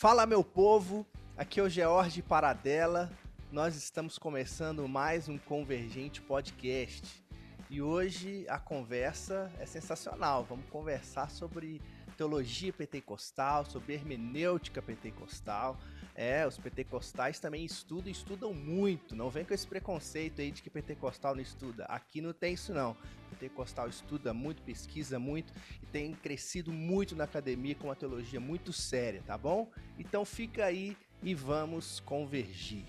Fala, meu povo! Aqui é o George Paradela. Nós estamos começando mais um Convergente Podcast. E hoje a conversa é sensacional. Vamos conversar sobre teologia pentecostal, sobre hermenêutica pentecostal. É, os pentecostais também estudam, estudam muito. Não vem com esse preconceito aí de que pentecostal não estuda. Aqui não tem isso não. Pentecostal estuda muito, pesquisa muito e tem crescido muito na academia com uma teologia muito séria, tá bom? Então fica aí e vamos convergir.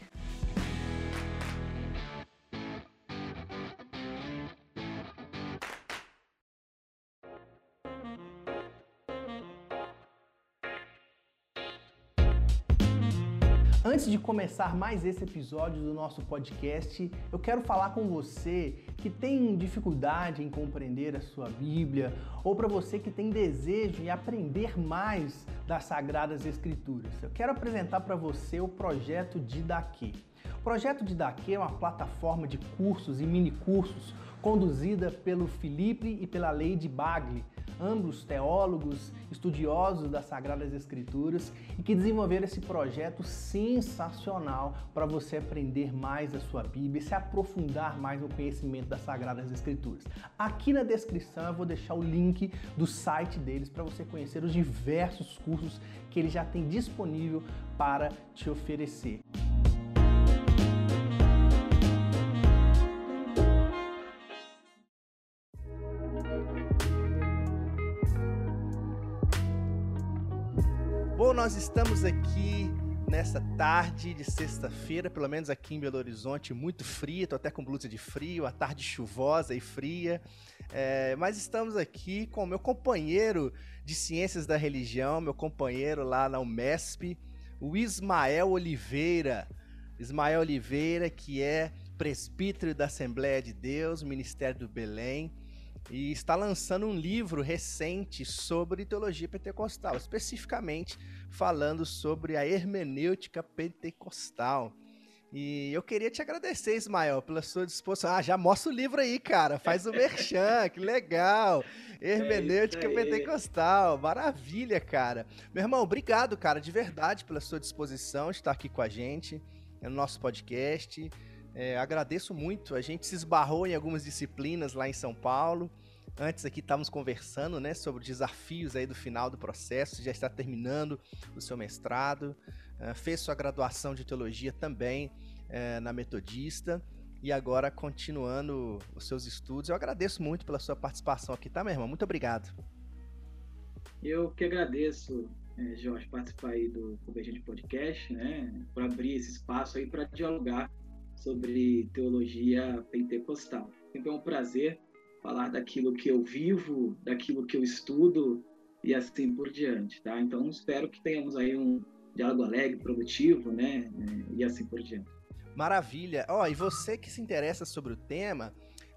Antes de começar mais esse episódio do nosso podcast, eu quero falar com você que tem dificuldade em compreender a sua Bíblia ou para você que tem desejo em aprender mais das Sagradas Escrituras. Eu quero apresentar para você o projeto Didaquê. O projeto Didaquê é uma plataforma de cursos e mini cursos conduzida pelo Felipe e pela Lady Bagli ambos teólogos, estudiosos das Sagradas Escrituras e que desenvolveram esse projeto sensacional para você aprender mais da sua Bíblia e se aprofundar mais no conhecimento das Sagradas Escrituras. Aqui na descrição eu vou deixar o link do site deles para você conhecer os diversos cursos que ele já tem disponível para te oferecer. Nós estamos aqui nessa tarde de sexta-feira, pelo menos aqui em Belo Horizonte, muito fria, tô até com blusa de frio, a tarde chuvosa e fria, é, mas estamos aqui com o meu companheiro de Ciências da Religião, meu companheiro lá na UMESP, o Ismael Oliveira. Ismael Oliveira, que é presbítero da Assembleia de Deus, Ministério do Belém, e está lançando um livro recente sobre teologia pentecostal, especificamente falando sobre a hermenêutica pentecostal. E eu queria te agradecer, Ismael, pela sua disposição. Ah, já mostra o livro aí, cara. Faz o merchan, que legal. Hermenêutica é pentecostal. Maravilha, cara. Meu irmão, obrigado, cara, de verdade, pela sua disposição de estar aqui com a gente no nosso podcast. É, agradeço muito. A gente se esbarrou em algumas disciplinas lá em São Paulo. Antes aqui estávamos conversando, né, sobre desafios aí do final do processo. Já está terminando o seu mestrado, uh, fez sua graduação de teologia também uh, na Metodista e agora continuando os seus estudos. Eu agradeço muito pela sua participação aqui, tá, meu irmão? Muito obrigado. Eu que agradeço, é, Jorge, participar aí do Convergente Podcast, né, por abrir esse espaço aí para dialogar sobre teologia pentecostal. Sempre é um prazer falar daquilo que eu vivo, daquilo que eu estudo e assim por diante, tá? Então espero que tenhamos aí um diálogo alegre, produtivo, né? E assim por diante. Maravilha. Ó, oh, e você que se interessa sobre o tema,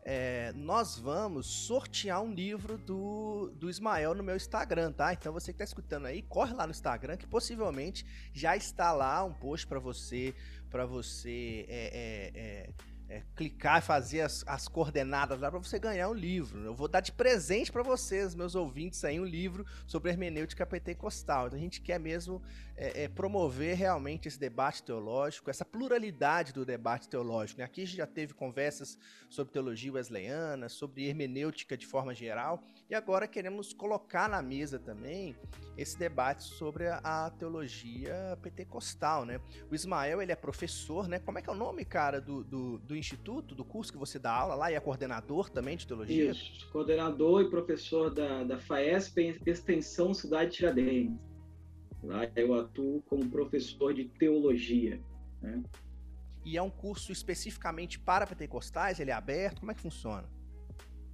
é, nós vamos sortear um livro do, do Ismael no meu Instagram, tá? Então você que está escutando aí, corre lá no Instagram que possivelmente já está lá um post para você, para você é, é, é é, clicar e fazer as, as coordenadas lá para você ganhar um livro. Eu vou dar de presente para vocês, meus ouvintes, aí um livro sobre hermenêutica pentecostal. Então a gente quer mesmo é, é, promover realmente esse debate teológico, essa pluralidade do debate teológico. Né? Aqui a gente já teve conversas sobre teologia wesleyana, sobre hermenêutica de forma geral, e agora queremos colocar na mesa também esse debate sobre a, a teologia pentecostal. Né? O Ismael ele é professor, né? Como é que é o nome, cara, do, do, do instituto, do curso que você dá aula lá e é coordenador também de teologia? Isso, coordenador e professor da, da FAESP Extensão Cidade Tiradentes. Lá eu atuo como professor de teologia. Né? E é um curso especificamente para pentecostais? Ele é aberto? Como é que funciona?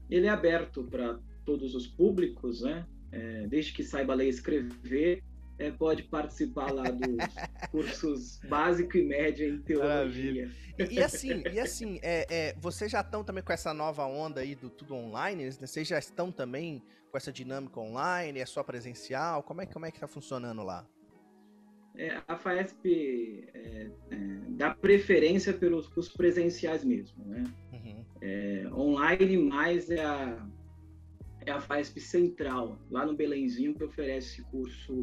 Ele é aberto para todos os públicos, né? É, desde que saiba ler e escrever, é, pode participar lá dos cursos básico e médio em teologia. E, e, assim, e assim é, é, vocês já estão também com essa nova onda aí do tudo online? Né? Vocês já estão também com essa dinâmica online? É só presencial? Como é, como é que está funcionando lá? É, a FAESP é, é, dá preferência pelos cursos presenciais mesmo, né? Uhum. É, online mais é a, é a FAESP Central, lá no Belenzinho, que oferece curso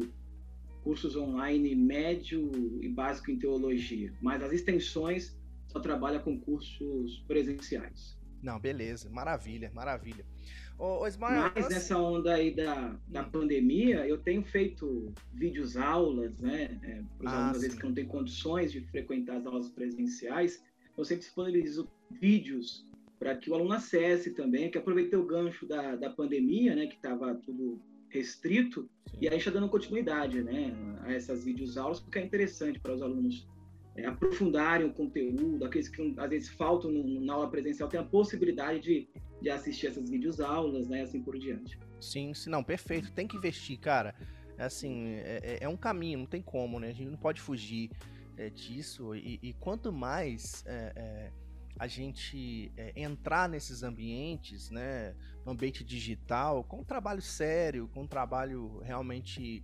cursos online médio e básico em teologia, mas as extensões só trabalha com cursos presenciais. Não, beleza, maravilha, maravilha. Ô, ô Ismael, Mas nessa onda aí da, da hum. pandemia, eu tenho feito vídeos aulas, né? É, para os ah, alunos, às vezes, que não têm condições de frequentar as aulas presenciais, eu sempre disponibilizo vídeos para que o aluno acesse também, que aproveitei o gancho da, da pandemia, né? Que estava tudo restrito, Sim. e aí está dando continuidade, né? A essas vídeos aulas, porque é interessante para os alunos é, aprofundarem o conteúdo, aqueles que às vezes faltam no, na aula presencial, tem a possibilidade de, de assistir essas videoaulas, né, assim por diante. Sim, sim, não, perfeito, tem que investir, cara. É assim, é, é, é um caminho, não tem como, né? A gente não pode fugir é, disso. E, e, quanto mais é, é, a gente entrar nesses ambientes, né, no ambiente digital, com um trabalho sério, com um trabalho realmente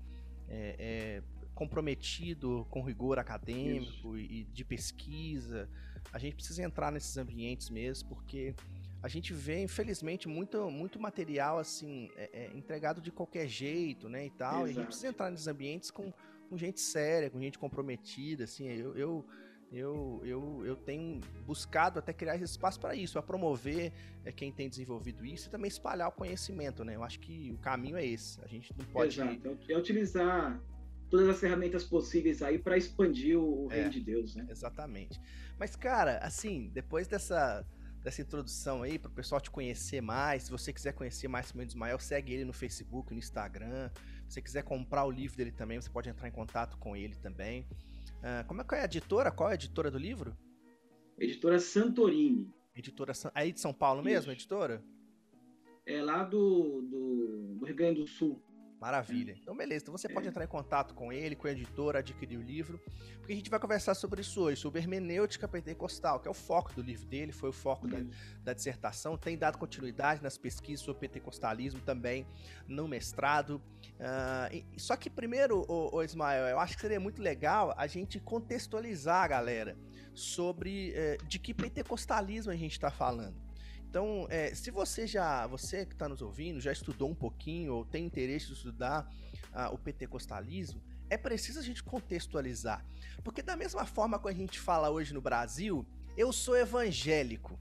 é, comprometido com rigor acadêmico e de pesquisa. A gente precisa entrar nesses ambientes mesmo, porque a gente vê, infelizmente, muito, muito material assim é, é, entregado de qualquer jeito, né, e tal. Exato. E a gente precisa entrar nesses ambientes com, com gente séria, com gente comprometida, assim. Eu, eu, eu, eu, eu tenho buscado até criar esse espaço para isso, para promover é, quem tem desenvolvido isso e também espalhar o conhecimento, né? Eu acho que o caminho é esse. A gente não pode. Exato. É utilizar todas as ferramentas possíveis aí para expandir o, é, reino de Deus, né? Exatamente. Mas, cara, assim, depois dessa, dessa introdução aí, para o pessoal te conhecer mais, se você quiser conhecer mais o Ismael, segue ele no Facebook, no Instagram. Se você quiser comprar o livro dele também, você pode entrar em contato com ele também. Uh, como é que é a editora? Qual é a editora do livro? Editora Santorini. Editora Aí de São Paulo Isso. mesmo, editora? É lá do, do, do Rio Grande do Sul. Maravilha. Hum. Então, beleza. Então você pode entrar em contato com ele, com a editora, adquirir o livro, porque a gente vai conversar sobre isso hoje, sobre hermenêutica pentecostal, que é o foco do livro dele, foi o foco da, da, dissertação. Tem dado continuidade nas pesquisas sobre pentecostalismo também no mestrado. Uh, e, só que primeiro, o, Ismael, eu acho que seria muito legal a gente contextualizar a galera sobre uh, de que pentecostalismo a gente está falando. Então, é, se você já, você que está nos ouvindo, já estudou um pouquinho ou tem interesse em estudar uh, o pentecostalismo, é preciso a gente contextualizar. Porque da mesma forma que a gente fala hoje no Brasil, eu sou evangélico.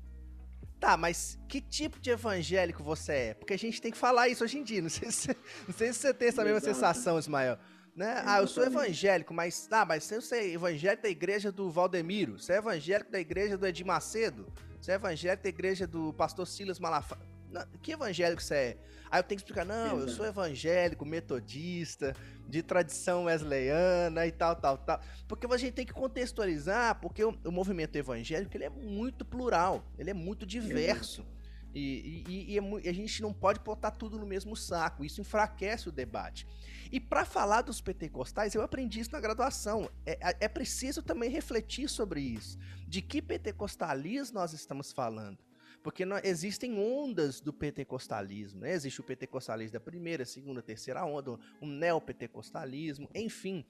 Tá, mas que tipo de evangélico você é? Porque a gente tem que falar isso hoje em dia. Não sei se, não sei se você tem essa mesma Exato. sensação, Ismael. Né? Ah, eu sou evangélico, mas tá, mas você é evangélico da igreja do Valdemiro, você é evangélico da igreja do Edir Macedo, você é evangélico da igreja do pastor Silas Malafaia. Que evangélico você é? Aí eu tenho que explicar, não, eu sou evangélico, metodista, de tradição wesleyana e tal, tal, tal. Porque a gente tem que contextualizar, porque o, o movimento evangélico ele é muito plural, ele é muito diverso. E, e, e, e, a gente não pode botar tudo no mesmo saco, isso enfraquece o debate. E para falar dos pentecostais, eu aprendi isso na graduação. É, é, é preciso também refletir sobre isso. De que pentecostalismo nós estamos falando? Porque não, existem ondas do pentecostalismo, né? Existe o pentecostalismo da primeira, segunda, terceira onda, o neopentecostalismo, enfim.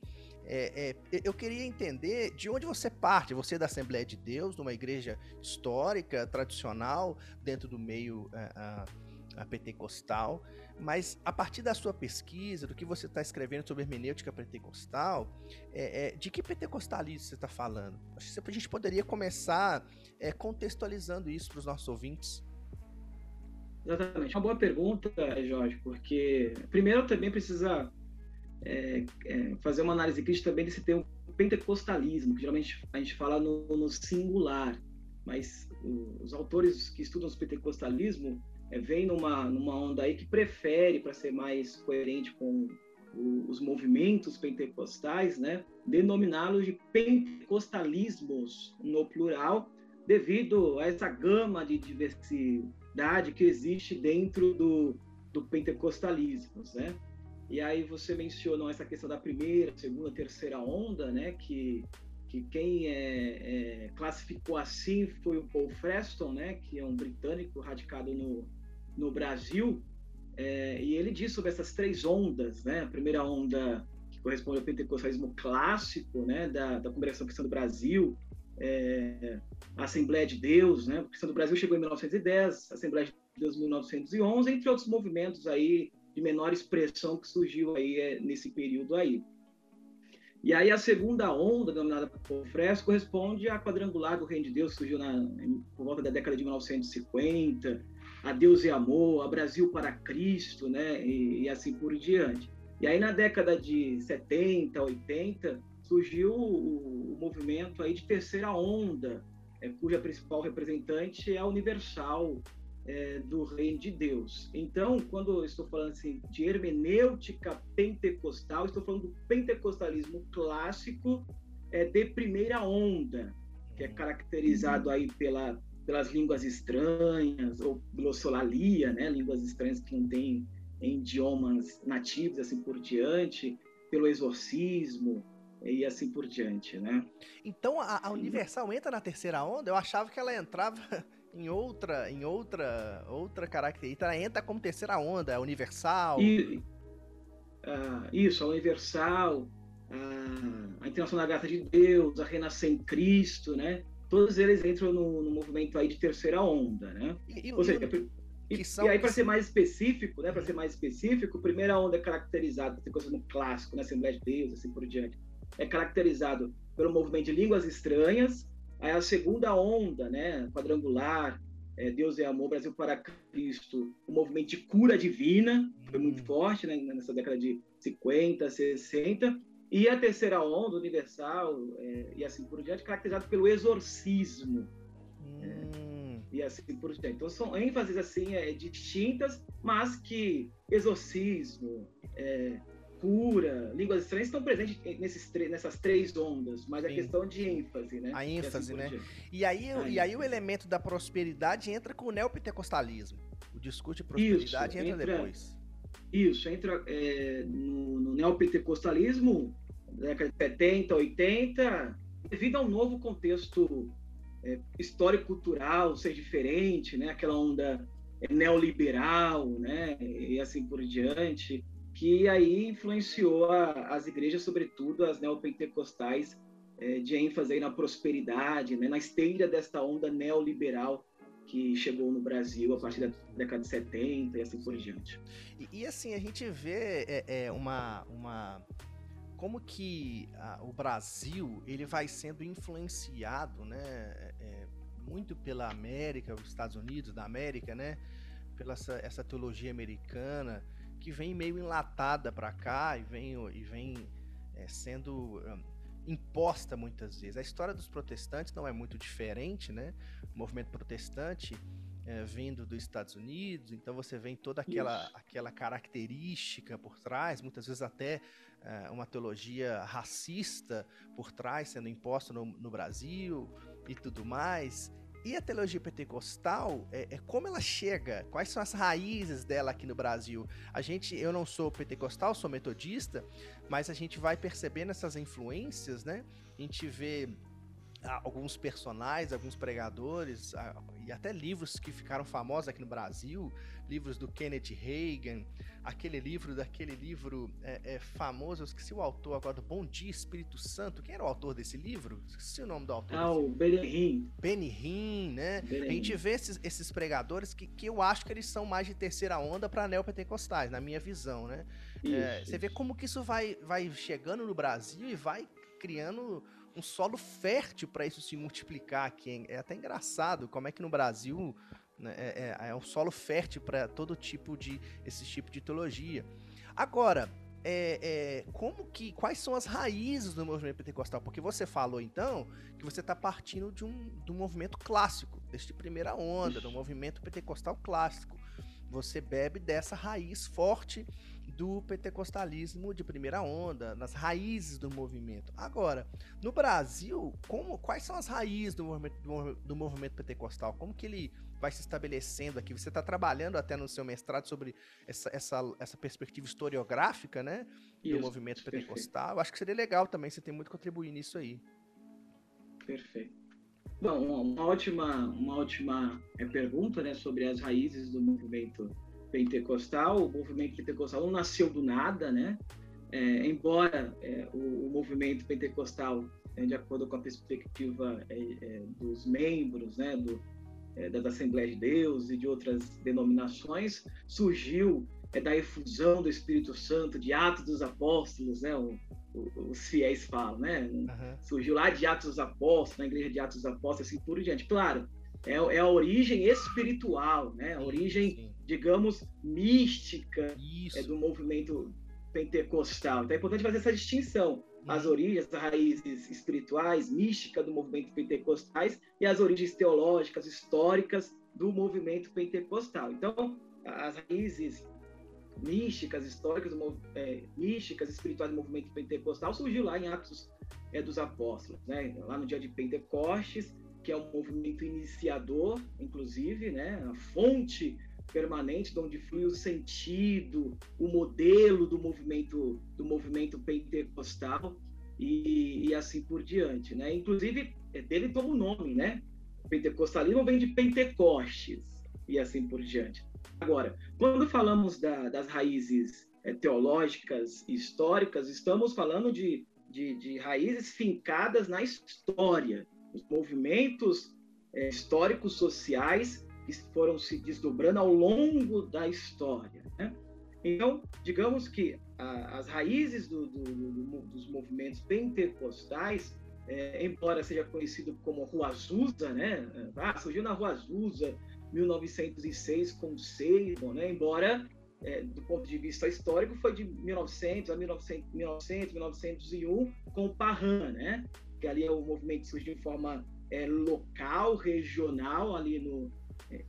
É, é, eu queria entender de onde você parte. Você é da Assembleia de Deus, de uma igreja histórica, tradicional, dentro do meio uh, uh, pentecostal. Mas a partir da sua pesquisa, do que você está escrevendo sobre hermenêutica pentecostal, é, é, de que pentecostalismo você está falando? Acho que a gente poderia começar é, contextualizando isso para os nossos ouvintes. Exatamente. Uma boa pergunta, Jorge, porque primeiro também precisa é, é, fazer uma análise crítica também desse termo pentecostalismo, que geralmente a gente fala no, no singular, mas os autores que estudam o pentecostalismo é, vem numa, numa onda aí que prefere, para ser mais coerente com o, os movimentos pentecostais, né, denominá-los de pentecostalismos no plural, devido a essa gama de diversidade que existe dentro do, do pentecostalismo, né? E aí você mencionou essa questão da primeira, segunda, terceira onda, né? Que, que quem é, é, classificou assim foi o Paul Freston, né? Que é um britânico radicado no, no Brasil, é, e ele diz sobre essas três ondas, né? A primeira onda que corresponde ao pentecostalismo clássico, né? Da, da Congregação Cristã do Brasil, é, a Assembleia de Deus, né? A Cristã do Brasil chegou em 1910, a Assembleia de Deus em 1911, entre outros movimentos aí de menor expressão que surgiu aí é, nesse período aí. E aí a segunda onda, denominada por Fresco, corresponde à quadrangular do Reino de Deus, que surgiu na, por volta da década de 1950, a Deus e Amor, a Brasil para Cristo, né? E, e, assim por diante. E aí na década de 70, 80, surgiu o, o movimento aí de terceira onda, é, cuja principal representante é a Universal, é, do reino de Deus. Então, quando eu estou falando assim, de hermenêutica pentecostal, estou falando do pentecostalismo clássico é, de primeira onda, que é caracterizado aí pela, pelas línguas estranhas, ou glossolalia, né? línguas estranhas que não têm em idiomas nativos, assim por diante, pelo exorcismo, e assim por diante, né? Então a, a Universal entra na terceira onda? Eu achava que ela entrava em outra, em outra, outra característica. Ela entra como terceira onda, universal. E, uh, isso, a universal, uh, a Internacional da Graça de Deus, a Renascer em Cristo, né? Todos eles entram no, no movimento aí de terceira onda, né? E, Ou seja, e, e, são... e aí, para ser mais específico, né? Para ser mais específico, a primeira onda é caracterizada, tem coisa no clássico, na Assembleia de Deus, assim por diante, é caracterizado pelo movimento de línguas estranhas, Aí a segunda onda, né, quadrangular, é, Deus é amor, Brasil para Cristo, o movimento de cura divina, foi muito hum. forte né, nessa década de 50, 60. E a terceira onda, universal, é, e assim por diante, caracterizado pelo exorcismo. Hum. É, e assim por diante. Então são ênfases assim, é, distintas, mas que exorcismo, é, cura, línguas estranhas estão presentes nesses nessas três ondas, mas Sim. a questão de ênfase, né? A ênfase, assim né? E aí, a e aí o elemento da prosperidade entra com o neopentecostalismo. O discurso de prosperidade Isso, entra, entra, depois. Isso, entra é, no, no neopentecostalismo, década de 70, 80, devido a um novo contexto é, histórico-cultural ser diferente, né? Aquela onda neoliberal, né? E assim por diante que aí influenciou a, as igrejas, sobretudo as neopentecostais, é, de ênfase na prosperidade, né, na esteira desta onda neoliberal que chegou no Brasil a partir da década de 70 e assim por diante. E, e assim, a gente vê é, é, uma, uma... Como que a, o Brasil ele vai sendo influenciado, né, é, muito pela América, os Estados Unidos da América, né, pela essa, essa teologia americana, que vem meio enlatada para cá e vem, e vem é, sendo um, imposta muitas vezes. A história dos protestantes não é muito diferente, né? O movimento protestante é, vindo dos Estados Unidos, então você vem toda aquela, aquela característica por trás, muitas vezes até é, uma teologia racista por trás sendo imposta no, no Brasil e tudo mais. E a teologia pentecostal, é, é, como ela chega? Quais são as raízes dela aqui no Brasil? A gente, eu não sou pentecostal, sou metodista, mas a gente vai percebendo essas influências, né? A gente vê alguns personagens, alguns pregadores e até livros que ficaram famosos aqui no Brasil, livros do Kenneth Reagan, aquele livro daquele livro é, é, famoso, eu esqueci o autor agora, do Bom Dia Espírito Santo. Quem era o autor desse livro? Esqueci o nome do autor. Ah, o Benihim. Benihim, né? Benihim. A gente vê esses, esses pregadores que, que eu acho que eles são mais de terceira onda para neopentecostais, na minha visão, né? Isso, é. Você vê como que isso vai, vai chegando no Brasil e vai criando um solo fértil para isso se multiplicar aqui. É até engraçado como é que no Brasil né, é, é, é um solo fértil para todo tipo de esse tipo de teologia. Agora, é, é, como que quais são as raízes do movimento pentecostal? Porque você falou então que você está partindo de um, de um movimento clássico, deste primeira onda, do movimento pentecostal clássico. Você bebe dessa raiz forte do pentecostalismo de primeira onda, nas raízes do movimento. Agora, no Brasil, como, quais são as raízes do movimento, do, movimento pentecostal? Como que ele vai se estabelecendo aqui? Você está trabalhando até no seu mestrado sobre essa, essa, essa perspectiva historiográfica, né? Isso, do movimento pentecostal. Perfeito. Acho que seria legal também, você tem muito a contribuir nisso aí. Perfeito. Bom, uma ótima, uma ótima é, pergunta né, sobre as raízes do movimento pentecostal. O movimento pentecostal não nasceu do nada, né? É, embora é, o, o, movimento pentecostal, é, de acordo com a perspectiva é, dos membros, né, do, das Assembleias de Deus e de outras denominações, surgiu da efusão do Espírito Santo, de Atos dos Apóstolos, né, o, os fiéis falam, né? Uhum. Surgiu lá de Atos dos Apóstolos, na igreja de Atos dos Apóstolos, assim por diante. Claro, é, é a origem espiritual, né? A origem, Sim. digamos, mística é, do movimento pentecostal. Então é importante fazer essa distinção. As uhum. origens, as raízes espirituais, mística do movimento pentecostais e as origens teológicas, históricas do movimento pentecostal. Então, as raízes místicas, históricas, é, místicas, espirituais do movimento pentecostal surgiu lá em Atos é, dos Apóstolos, né? lá no dia de Pentecostes, que é um movimento iniciador, inclusive, né? a fonte permanente de onde flui o sentido, o modelo do movimento do movimento pentecostal e, e assim por diante, né? Inclusive é, dele toma o nome, né? Pentecostalismo vem de Pentecostes e assim por diante. Agora, quando falamos da, das raízes é, teológicas e históricas, estamos falando de, de, de, raízes fincadas na história, os movimentos é, históricos sociais que foram se desdobrando ao longo da história. Né? Então, digamos que a, as raízes do, do, do, dos movimentos pentecostais, é, embora seja conhecido como Rua Azusa, né? Ah, surgiu na Rua Azusa, 1906 com Seymour, né? Embora é, do ponto de vista histórico foi de 1900 a 1900, 1900 1901 com o Parran, né? Que ali é o movimento surgiu de forma é, local, regional ali no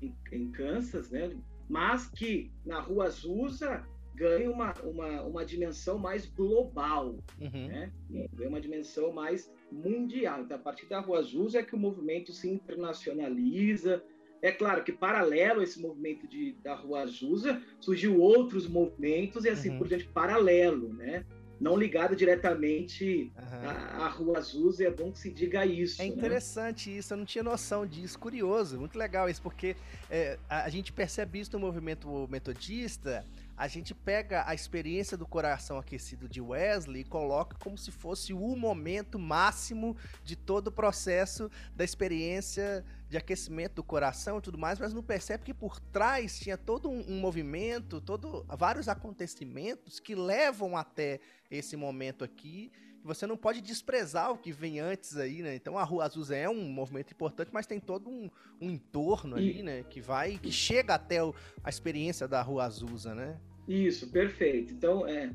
em, em Kansas, né? mas que na Rua Azusa ganha uma, uma, uma dimensão mais global, uhum. né? ganha uma dimensão mais mundial. Então, a partir da Rua Azusa é que o movimento se internacionaliza. É claro que, paralelo a esse movimento de, da Rua Azusa, surgiu outros movimentos e assim uhum. por diante, paralelo, né? não ligado diretamente uhum. à, à, Rua Azul, é bom que se diga isso. É né? interessante né? isso, eu não tinha noção disso, curioso, muito legal isso, porque é, a, a, gente percebe isso no movimento metodista, a gente pega a experiência do coração aquecido de Wesley e coloca como se fosse o momento máximo de todo o processo da experiência de aquecimento do coração e tudo mais, mas não percebe que por trás tinha todo um, um movimento, todo vários acontecimentos que levam até esse momento aqui. Você não pode desprezar o que vem antes aí, né? Então a Rua Azul é um movimento importante, mas tem todo um, um entorno ali, né? Que vai, que chega até o, a experiência da Rua Azusa, né? Isso, perfeito. Então, é,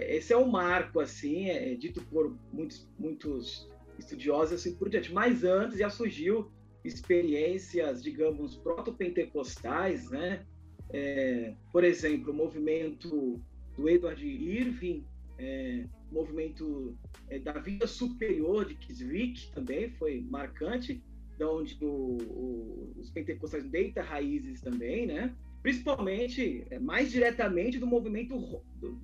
esse é um marco, assim, é, é dito por muitos, muitos estudiosos assim por diante. Mas antes já surgiu experiências, digamos, proto-pentecostais, né? É, por exemplo, o movimento do Edward Irving, é, o movimento é, da vida superior de Kiswick também foi marcante, de onde o, o, os pentecostais deitam raízes também, né? Principalmente, é, mais diretamente do movimento do,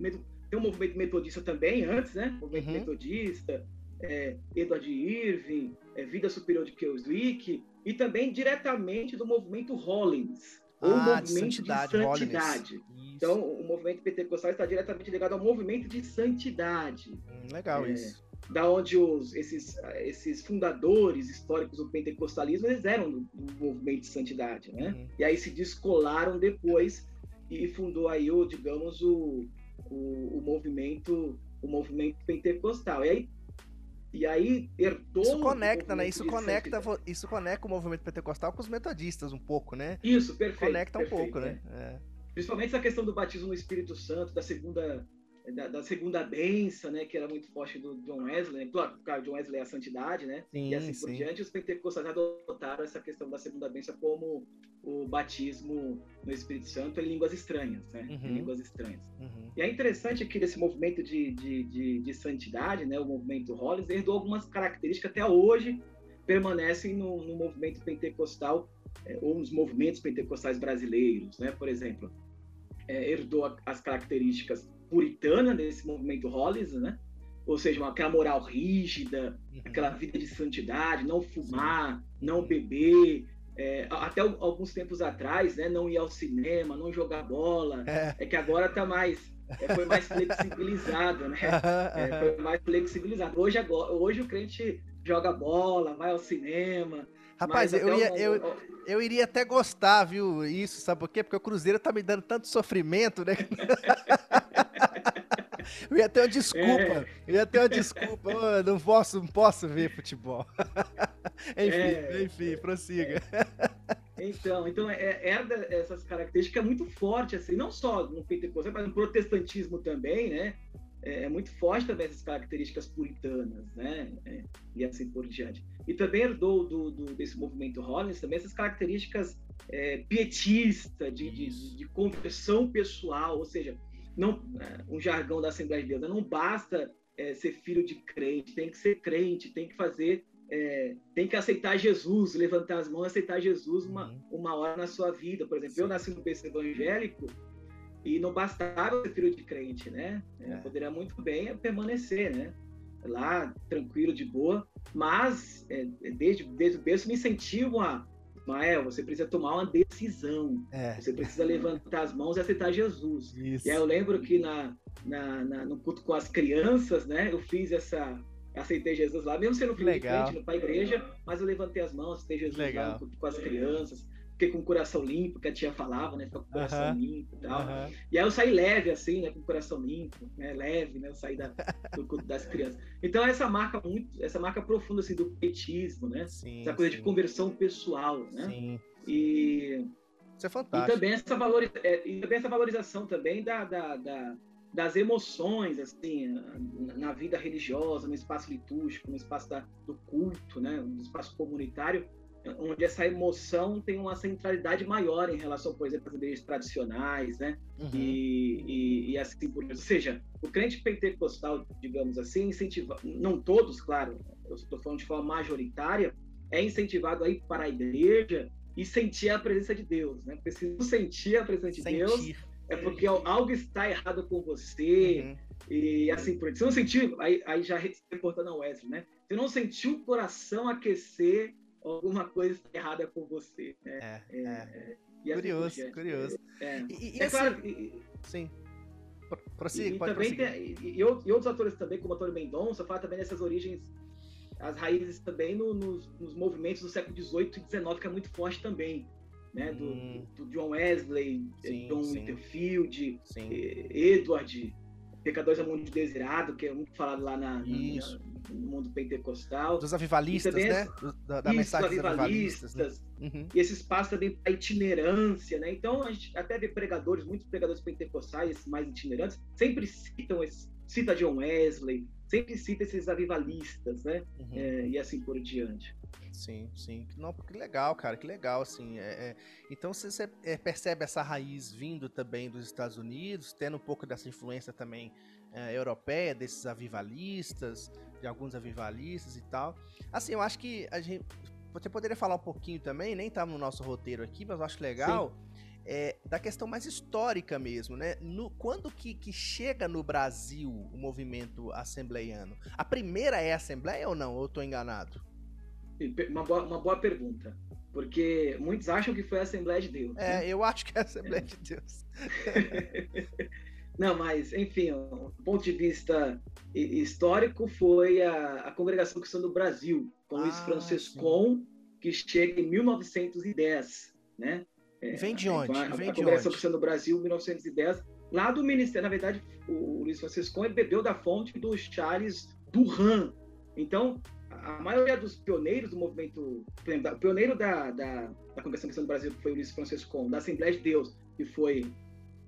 tem um movimento metodista também antes, né? Movimento uhum. metodista, é, Edward Irving, é, Vida Superior de Keswick, e também diretamente do movimento Hollins, ou ah, movimento de santidade. De santidade. Então, o movimento pentecostal está diretamente ligado ao movimento de santidade. Hum, legal é, isso. Da onde os, esses, esses fundadores históricos do pentecostalismo eles eram do, do movimento de santidade, né? Uhum. E aí se descolaram depois e fundou aí o, digamos, o, o, o movimento o movimento pentecostal. E aí e aí herdou. Isso conecta, né? Isso conecta, isso conecta o movimento pentecostal com os metodistas um pouco, né? Isso, perfeito. Conecta perfeito, um pouco, né? É. Principalmente essa questão do batismo no Espírito Santo, da segunda da, da, segunda benção, né, que era muito forte do John Wesley, né? claro, o John Wesley é a santidade, né, sim, e assim sim. por diante, os pentecostais adotaram essa questão da segunda benção como o batismo no Espírito Santo em línguas estranhas, né, uhum. em línguas estranhas. Uhum. E é interessante que desse movimento de, de, de, de santidade, né, o movimento Hollins, herdou algumas características até hoje permanecem no, no movimento pentecostal é, ou nos movimentos pentecostais brasileiros, né, por exemplo, é, herdou as características puritana desse movimento Hollis, né? Ou seja, aquela moral rígida, uhum. aquela vida de santidade, não fumar, não beber, é, até alguns tempos atrás, né, não ir ao cinema, não jogar bola, é, é que agora tá mais, é, foi mais flexibilizado, né? É, foi mais flexibilizado. Hoje, agora, hoje o crente joga bola, vai ao cinema. Rapaz, eu, ia, eu, eu iria até gostar, viu? Isso, sabe por quê? Porque o Cruzeiro tá me dando tanto sofrimento, né? Eu ia ter uma desculpa. É. Eu ia ter uma desculpa. Oh, não posso, não posso ver futebol. enfim, é. enfim, prossiga. Então, então é, herda essas características muito forte, assim, não só no pentecostal, mas no protestantismo também, né? É, é muito forte também essas características puritanas, né? É, e assim por diante. E também herdou do, do, desse movimento Rollins também essas características é, pietista, de, de, de, conversão pessoal, ou seja, não é, um jargão da Assembleia de Deus, não basta é, ser filho de crente, tem que ser crente, tem que fazer, é, tem que aceitar Jesus, levantar as mãos, aceitar Jesus uma, uhum. uma hora na sua vida. Por exemplo, Sim. eu nasci no berço evangélico e não bastava ser filho de crente, né? É. Poderia muito bem permanecer, né? Lá, tranquilo, de boa, mas é, desde, desde o berço me incentivam a Mael, você precisa tomar uma decisão. É. Você precisa levantar as mãos e aceitar Jesus. Isso. E aí eu lembro que na, na, na, no culto com as crianças, né? Eu fiz essa. Aceitei Jesus lá, mesmo sendo filho Legal. de crente, para a igreja, mas eu levantei as mãos, aceitei Jesus Legal. lá no culto com as crianças fiquei com o coração limpo, que a tia falava, né? Fica com o coração limpo e tal. E aí eu saí leve, assim, né? Com o coração limpo, né? Leve, né? Eu saí da, do culto das crianças. Então essa marca muito, essa marca profunda, assim, do petismo, né? Sim, essa coisa sim. de conversão pessoal, né? Sim. E... Isso é fantástico. E também essa, valoriza... É, e também essa valorização também da, da, da das emoções assim na vida religiosa no espaço litúrgico no espaço da, do culto né no espaço comunitário onde essa emoção tem uma centralidade maior em relação, por exemplo, às igrejas tradicionais, né? Uhum. E, e, e, assim por Ou seja, o crente pentecostal, digamos assim, incentiva, não todos, claro, eu estou falando de forma majoritária, é incentivado a ir para a igreja e sentir a presença de Deus, né? Porque se não sentir a presença de sentir. Deus, é porque algo está errado com você, uhum. e assim por Se não sentir, aí, aí já reportando ao Wesley, né? Se não sentir o coração aquecer alguma coisa está errada com você. Né? É, é, é. curioso, assim curioso. É, e, e é assim, claro, e, sim. Prossiga, e, pode também tem, e, e, outros atores também, como o Antônio Mendonça, fala também dessas origens, as raízes também no, nos, nos, movimentos do século XVIII e XIX, que é muito forte também. Né, do, hum. do, John Wesley, sim, John sim. Winterfield, sim. Edward, Pecadores ao Mundo Desirado, que é muito falado lá na, na, no mundo pentecostal. Dos avivalistas, né? da, da isso, mensagem dos avivalistas. avivalistas né? uhum. E esse espaço também para itinerância, né? Então, a gente até vê pregadores, muitos pregadores pentecostais mais itinerantes, sempre citam esse, cita John Wesley, sempre cita esses avivalistas, né? Uhum. É, e assim por diante. Sim, sim. Não, que legal, cara, que legal, assim. É, é... Então você é, percebe essa raiz vindo também dos Estados Unidos, tendo um pouco dessa influência também é, europeia, desses avivalistas, de alguns avivalistas e tal. Assim, eu acho que a gente. Você poderia falar um pouquinho também, nem tá no nosso roteiro aqui, mas eu acho legal. É, da questão mais histórica mesmo, né? No, quando que, que chega no Brasil o movimento assembleiano? A primeira é a Assembleia ou não? Ou eu tô enganado? Uma boa, uma boa pergunta. Porque muitos acham que foi a Assembleia de Deus. É, né? eu acho que é a Assembleia é. de Deus. Não, mas, enfim, do ponto de vista histórico, foi a, a Congregação Cristã do Brasil, com ah, Luiz Franciscon, sim. que chega em 1910, né? É, vem de onde? A, vem a, a Congregação Cristã do Brasil, 1910, lá do Ministério, na verdade, o, o Luiz Franciscon ele bebeu da fonte do Charles Duran. Então, a maioria dos pioneiros do movimento, o pioneiro da, da, da Congregação Cristã do Brasil foi o Luiz Franciscon, da Assembleia de Deus, que foi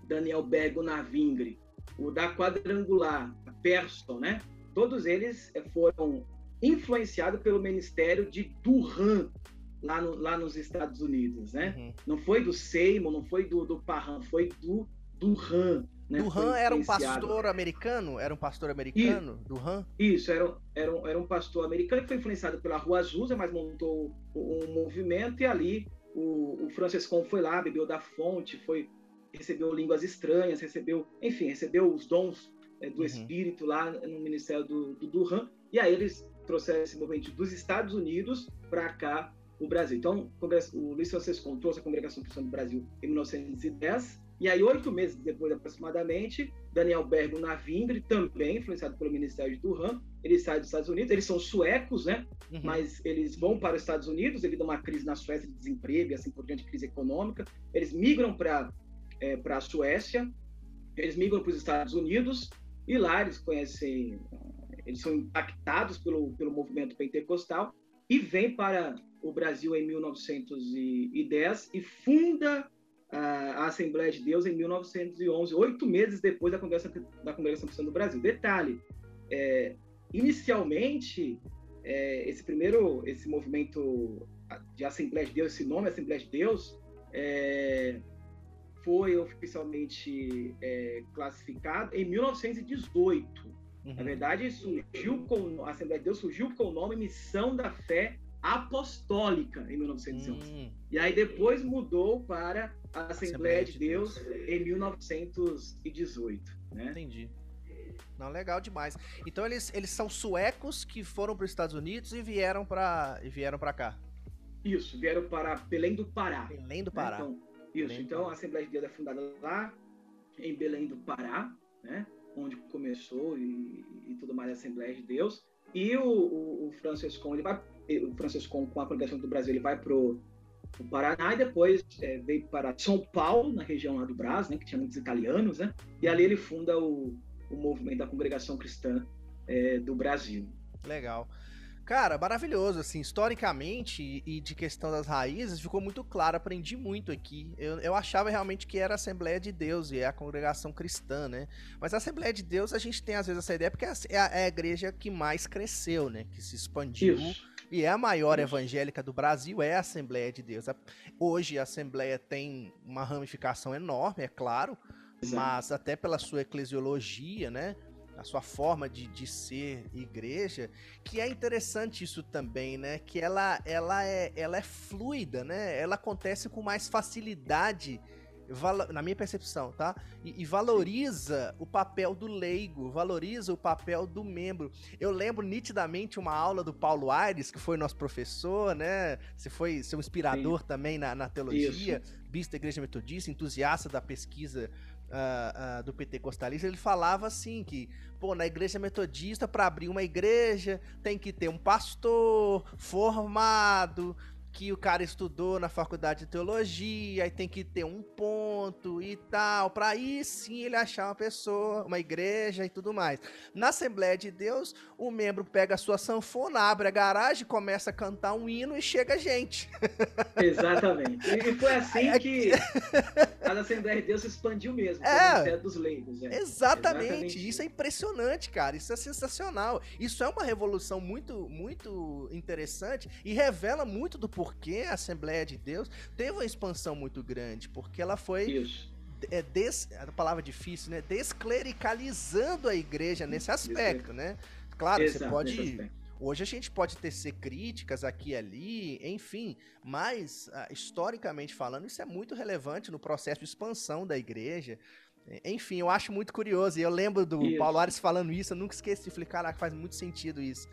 Daniel Bergo Navingre, o da Quadrangular, Persson, né? Todos eles eh, foram influenciados pelo ministério de Duran, lá, no, lá nos Estados Unidos, né? Uhum. Não foi do Seymour, não foi do, do Parham, foi do Duran. Né? Duran era um pastor americano? Era um pastor americano? Duran? Isso, era, era, um, era um pastor americano que foi influenciado pela Rua Azusa, mas montou um movimento e ali o, o Franciscon foi lá, bebeu da fonte, foi recebeu línguas estranhas, recebeu, enfim, recebeu os dons é, do uhum. Espírito lá no ministério do, do Duran, e aí eles trouxeram esse movimento dos Estados Unidos para cá, o Brasil. Então, o Luiz Francisco trouxe a Congregação Cristã do Brasil em 1910, e aí, oito meses depois, aproximadamente, Daniel Bergo Navingre, também influenciado pelo Ministério de Duran, ele sai dos Estados Unidos. Eles são suecos, né? Uhum. Mas eles vão para os Estados Unidos devido a uma crise na Suécia de desemprego e assim por diante, crise econômica. Eles migram para é, para a Suécia, eles migram para os Estados Unidos E lá eles conhecem, eles são impactados pelo, pelo movimento pentecostal e vem para o Brasil em 1910 e funda a Assembleia de Deus em 1911, oito meses depois da Congregação, da Congregação Cristã do Brasil. Detalhe, é, inicialmente, é, esse primeiro, esse movimento de Assembleia de Deus, esse nome Assembleia de Deus, é, foi oficialmente é, classificado em 1918. Uhum. Na verdade, surgiu com a Assembleia de Deus surgiu com o nome Missão da Fé Apostólica em 1911. Uhum. E aí depois mudou para a Assembleia, Assembleia de, Deus, Deus, em 1918. Né? Entendi. Não, legal demais. Então eles, eles são suecos que foram para os Estados Unidos e vieram para e vieram para cá. Isso, vieram para Belém do Pará. Belém do Pará. Então, isso, então a Assembleia de Deus é fundada lá em Belém do Pará, né? Onde começou e, e tudo mais a Assembleia de Deus. E o, o, o ele vai, o Franciscão com a congregação do Brasil, ele vai pro o Paraná e depois é, veio para São Paulo, na região lá do Brás, né, que tinha muitos italianos, né, e ali ele funda o, o movimento da Congregação Cristã é, do Brasil. Legal. Cara, maravilhoso, assim, historicamente e de questão das raízes, ficou muito claro, aprendi muito aqui. Eu, eu achava realmente que era a Assembleia de Deus e é a congregação cristã, né? Mas a Assembleia de Deus, a gente tem às vezes essa ideia porque é a, é a é igreja que mais cresceu, né? Que se expandiu. Isso. E é a maior Isso. evangélica do Brasil, é a Assembleia de Deus. Hoje a Assembleia tem uma ramificação enorme, é claro, Exato. mas até pela sua eclesiologia, né? A sua forma de, de ser igreja, que é interessante isso também, né? Que ela, ela, é, ela é fluida, né? Ela acontece com mais facilidade na minha percepção, tá? E, e, valoriza o papel do leigo, valoriza o papel do membro. Eu lembro nitidamente uma aula do Paulo Aires, que foi nosso professor, né? Você foi seu inspirador Sim. também na, na teologia, Isso. bispo da Igreja Metodista, entusiasta da pesquisa Uh, uh, do ele falava assim que, pô, na igreja metodista, para abrir uma igreja, tem que ter um pastor formado, que o cara estudou na faculdade de teologia, e tem que ter um ponto e tal, para aí sim ele achar uma pessoa, uma igreja e tudo mais. Na Assembleia de Deus, o membro pega a sua sanfona, abre a garagem, começa a cantar um hino e chega gente. Exatamente. E foi assim é que a Assembleia de Deus se expandiu mesmo, é, dos leigos. É. Exatamente. Exatamente. Isso é impressionante, cara. Isso é sensacional. Isso é uma revolução muito, muito interessante e revela muito do porque a Assembleia de Deus teve uma expansão muito grande, porque ela foi Isso. É, des, a palavra difícil, né? Desclericalizando a igreja nesse aspecto, né? Claro, Exato, você pode. Hoje a gente pode tecer críticas aqui e ali, enfim, mas uh, historicamente falando, isso é muito relevante no processo de expansão da igreja. Enfim, eu acho muito curioso. E eu lembro do isso. Paulo Ares falando isso, eu nunca esqueci. Falei, caraca, faz muito sentido isso.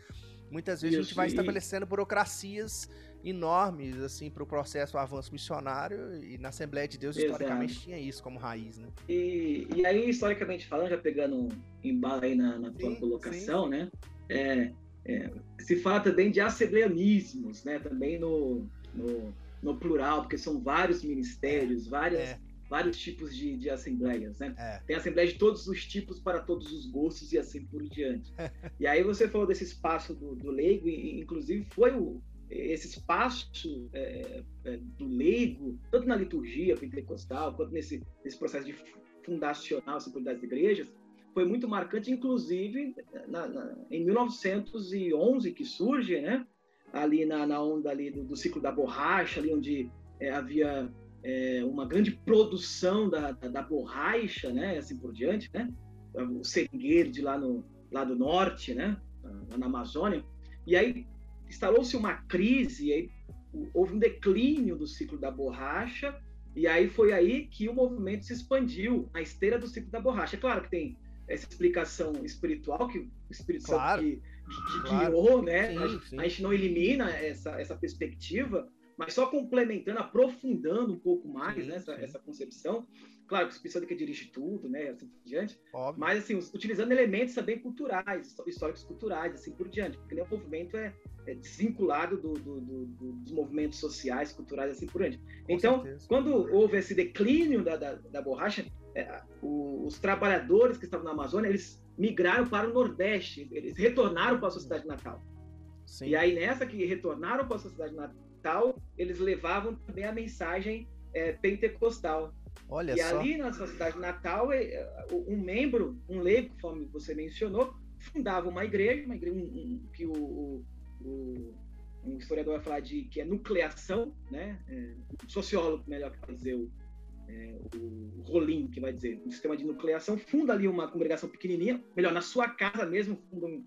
Muitas vezes isso, a gente vai estabelecendo burocracias enormes assim para o processo o avanço missionário e na Assembleia de Deus Exato. historicamente tinha isso como raiz, né? E, e aí historicamente falando, já pegando embalo aí na, na tua sim, colocação, sim. né? É, é, se fala também de assembleanismos, né? Também no, no, no plural, porque são vários ministérios, várias é vários tipos de, de assembleias, né? É. Tem assembleia de todos os tipos para todos os gostos e assim por diante. e aí você falou desse espaço do, do leigo, e inclusive foi o, esse espaço é, é, do leigo, tanto na liturgia pentecostal, quanto nesse, nesse processo de fundacional assim, das igrejas, foi muito marcante, inclusive na, na, em 1911 que surge, né? Ali na, na onda ali do, do, ciclo da borracha, ali onde é, havia é, uma grande produção da, da, da, borracha, né? Assim por diante, né? O seringueiro de lá no lá do norte, né? Lá na Amazônia. E aí instalou-se uma crise, aí houve um declínio do ciclo da borracha, e aí foi aí que o movimento se expandiu na esteira do ciclo da borracha. É claro que tem essa explicação espiritual que o Espírito claro, Santo que, que, claro. guiou, né? Sim, a, sim. a, gente não elimina essa, essa perspectiva, mas só complementando, aprofundando um pouco mais sim, né, essa, essa, concepção. Claro que o Santo que dirige tudo, né, assim por diante. Óbvio. Mas assim, utilizando elementos também culturais, históricos culturais, assim por diante, porque o movimento é, é desvinculado do, do, do, dos movimentos sociais, culturais, assim por diante. Com então, certeza. quando houve esse declínio da, da, da borracha, é, o, os trabalhadores que estavam na Amazônia, eles migraram para o Nordeste, eles retornaram para a sua cidade natal. Sim. E aí, nessa que retornaram para a sua cidade natal, eles levavam também a mensagem é, pentecostal. Olha e só. ali na sua cidade natal, é, um membro, um leigo, conforme você mencionou, fundava uma igreja, uma igreja um, um, que o, o, um historiador vai falar de que é nucleação, né? É, um sociólogo, melhor que dizer, o, é, o Rolim, que vai dizer, um sistema de nucleação, funda ali uma congregação pequenininha, melhor, na sua casa mesmo, funda um,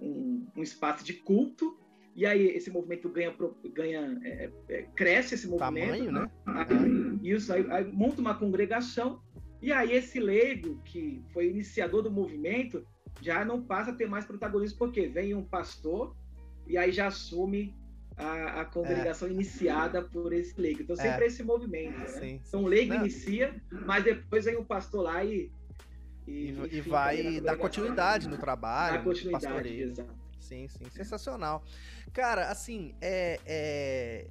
um, um espaço de culto, e aí esse movimento ganha, ganha é, é, cresce esse movimento. Tamanho, né? Aí, isso, aí, aí, monta uma congregação, e aí esse leigo, que foi iniciador do movimento, já não passa a ter mais protagonismo, porque vem um pastor, e aí já assume a, a congregação é. iniciada por esse leigo. Então, sempre é. esse movimento. Né? Então, o leigo não. inicia, mas depois vem o pastor lá e. E, e, e vai dar continuidade no trabalho. Dar continuidade, exato. Sim, sim, sensacional. Cara, assim, é, é...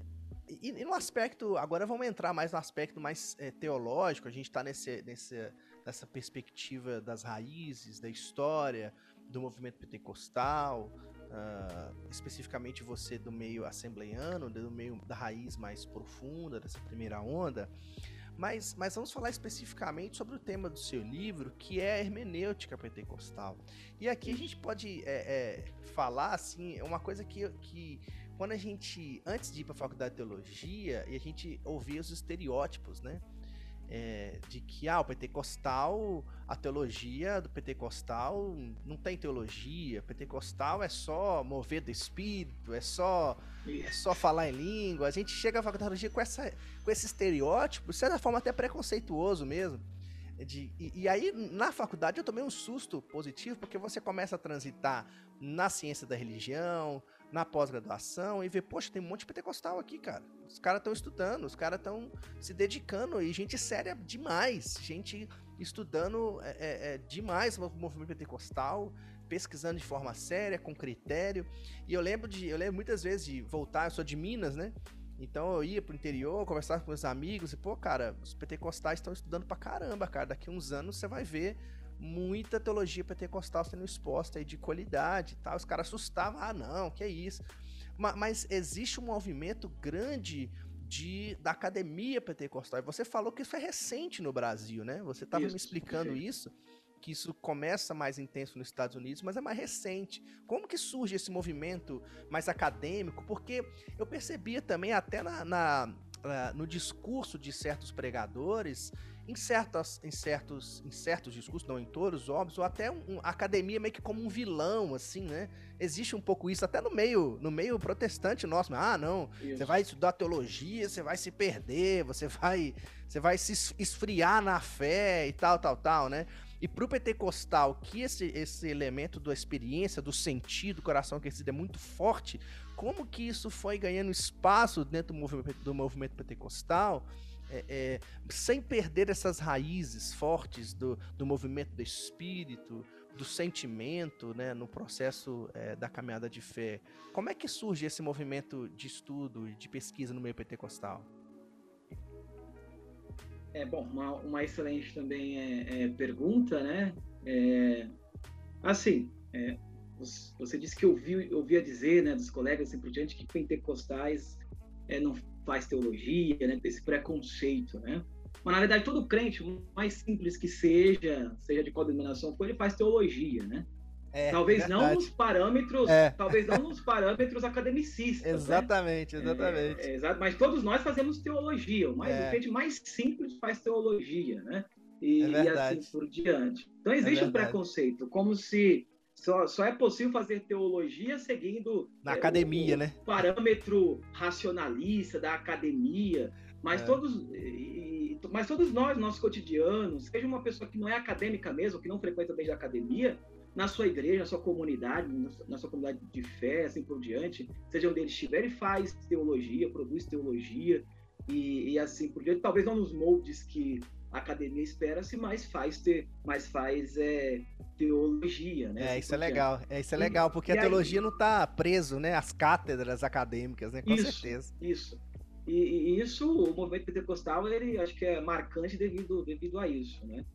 E, e, no aspecto, agora vamos entrar mais no aspecto mais é, teológico, a gente está nesse, nesse, nessa perspectiva das raízes, da história, do movimento pentecostal, uh, especificamente você do meio assembleiano, do meio da raiz mais profunda dessa primeira onda, mas, mas vamos falar especificamente sobre o tema do seu livro, que é a hermenêutica pentecostal. E aqui a gente pode é, é, falar, assim, uma coisa que, que quando a gente, antes de ir para a faculdade de teologia, e a gente ouvia os estereótipos, né? É, de que ah, o pentecostal, a teologia do pentecostal não tem teologia, pentecostal é só mover do espírito, é só é só falar em língua. A gente chega à teologia com, essa, com esse estereótipo, de certa forma até preconceituoso mesmo. De, e, e, aí, na faculdade, eu tomei um susto positivo, porque você começa a transitar na ciência da religião, na pós-graduação e ver, poxa, tem um monte de pentecostal aqui, cara. Os caras estão estudando, os caras estão se dedicando e gente séria demais, gente estudando é, é, é, demais o movimento pentecostal, pesquisando de forma séria, com critério. E eu lembro de, eu lembro muitas vezes de voltar, eu sou de Minas, né? Então eu ia pro interior, conversava com meus amigos e, pô, cara, os pentecostais estão estudando pra caramba, cara. Daqui uns anos você vai ver muita teologia pentecostal sendo exposta aí de qualidade e tal. Os caras assustavam, ah, não, que é isso. Mas, mas, existe um movimento grande de, da academia pentecostal. E você falou que isso é recente no Brasil, né? Você estava me explicando isso, que isso começa mais intenso nos Estados Unidos, mas é mais recente. Como que surge esse movimento mais acadêmico? Porque eu percebia também até na, na no discurso de certos pregadores em, certas, em, certos, em certos discursos, não em todos, óbvio, ou até um, a academia meio que como um vilão, assim, né? Existe um pouco isso, até no meio, no meio protestante nosso. Ah, não, isso. você vai estudar teologia, você vai se perder, você vai, você vai se esfriar na fé e tal, tal, tal, né? E pro pentecostal, que esse, esse elemento da experiência, do sentido, do coração que é muito forte, como que isso foi ganhando espaço dentro do movimento, do movimento pentecostal? É, é, sem perder essas raízes fortes do, do movimento do espírito, do sentimento, né, no processo é, da caminhada de fé. Como é que surge esse movimento de estudo e de pesquisa no meio pentecostal? É bom, uma, uma excelente também é, é pergunta, né? É, assim, é, você disse que ouviu, ouvia dizer, né, dos colegas assim por diante, que pentecostais não faz teologia, né? Esse preconceito, né? Mas na verdade todo crente, mais simples que seja, seja de qual denominação for, ele faz teologia, né? É, talvez verdade. não nos parâmetros, é. talvez não nos parâmetros academicistas. Exatamente, né? exatamente. É, exato, mas todos nós fazemos teologia. O, mais, o crente mais simples faz teologia, né? E, é e assim por diante. Então existe um preconceito, como se só, só é possível fazer teologia seguindo na é, academia, o, né? parâmetro racionalista da academia, mas é. todos e, mas todos nós, nosso cotidiano, seja uma pessoa que não é acadêmica mesmo, que não frequenta desde a academia, na sua igreja, na sua comunidade, na sua comunidade de fé, assim por diante, seja onde ele estiver, ele faz teologia, produz teologia e, e assim por diante, talvez não nos moldes que a academia espera-se, mas faz ter, mas faz é, teologia, né? É, isso é legal. É, isso é legal, porque e a teologia aí... não está preso, né, às cátedras acadêmicas, né? Com isso, certeza. Isso. e, e, isso, o movimento pentecostal, ele acho que é marcante devido, devido a isso, né?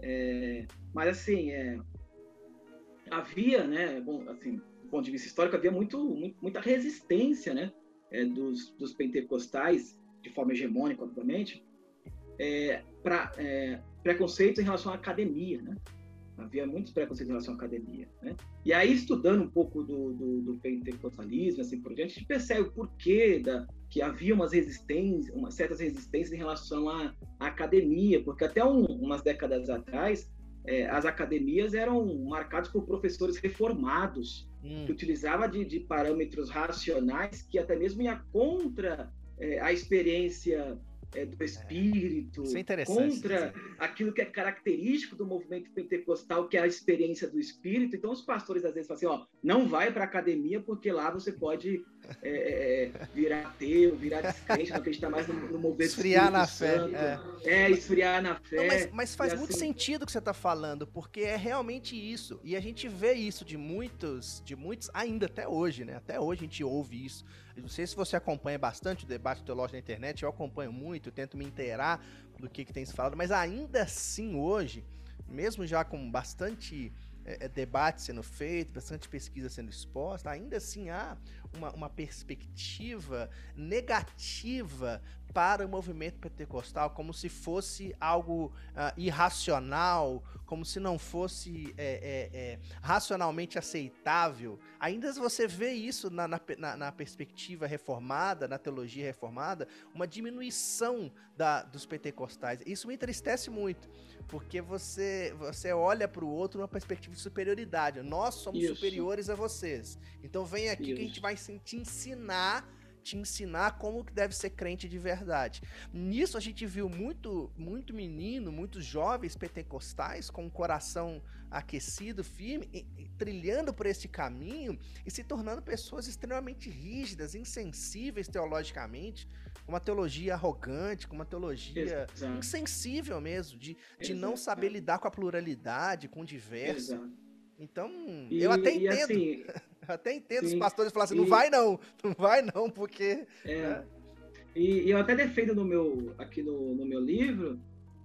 É, mas assim, é, havia, né, bom, assim, do ponto de vista histórico, havia muito, muito muita resistência, né, é, dos, dos pentecostais, de forma hegemônica, obviamente, é, para é, preconceito em relação à academia, né? Havia muitos preconceitos em relação à academia. Né? E aí, estudando um pouco do, do, do pentecostalismo, assim por diante, a gente percebe o porquê da, que havia umas resistências, umas certas resistências em relação à, à academia, porque até um, umas décadas atrás, é, as academias eram marcadas por professores reformados, hum. que utilizavam de, de, parâmetros racionais que até mesmo ia contra é, a experiência é, do espírito, é contra aquilo que é característico do movimento pentecostal, que é a experiência do espírito. Então, os pastores às vezes falam assim: ó, não vai para academia, porque lá você pode é, é, é virar ateu, virar descrente, não acreditar mais no, no movimento Esfriar na fé. É. é. esfriar na fé. Não, mas, mas, faz muito assim... sentido o que você está falando, porque é realmente isso. E a gente vê isso de muitos, de muitos, ainda até hoje, né? Até hoje a gente ouve isso não sei se você acompanha bastante o debate teológico na internet, eu acompanho muito, eu tento me inteirar do que, que tem se falado, mas ainda assim hoje, mesmo já com bastante é, é debate sendo feito, bastante pesquisa sendo exposta, ainda assim há uma, uma perspectiva negativa para o movimento pentecostal, como se fosse algo uh, irracional, como se não fosse é, é, é, racionalmente aceitável. Ainda você vê isso na, na, na, perspectiva reformada, na teologia reformada, uma diminuição da, dos pentecostais. Isso me entristece muito, porque você, você olha para o outro numa perspectiva de superioridade. Nós somos isso. superiores a vocês. Então vem aqui isso. que a gente vai te ensinar te ensinar como que deve ser crente de verdade. Nisso a gente viu muito, muito menino, muitos jovens pentecostais com o coração aquecido, firme, e, e, trilhando por esse caminho e se tornando pessoas extremamente rígidas, insensíveis teologicamente, com uma teologia arrogante, com uma teologia Exato. insensível mesmo, de, de não saber lidar com a pluralidade, com o diverso. Exato. Então, e, eu até entendo. Assim, até entendo sim, os pastores falarem assim, e... não vai não, não vai não, porque... É, né? e, eu até defendo no meu, aqui no, no meu livro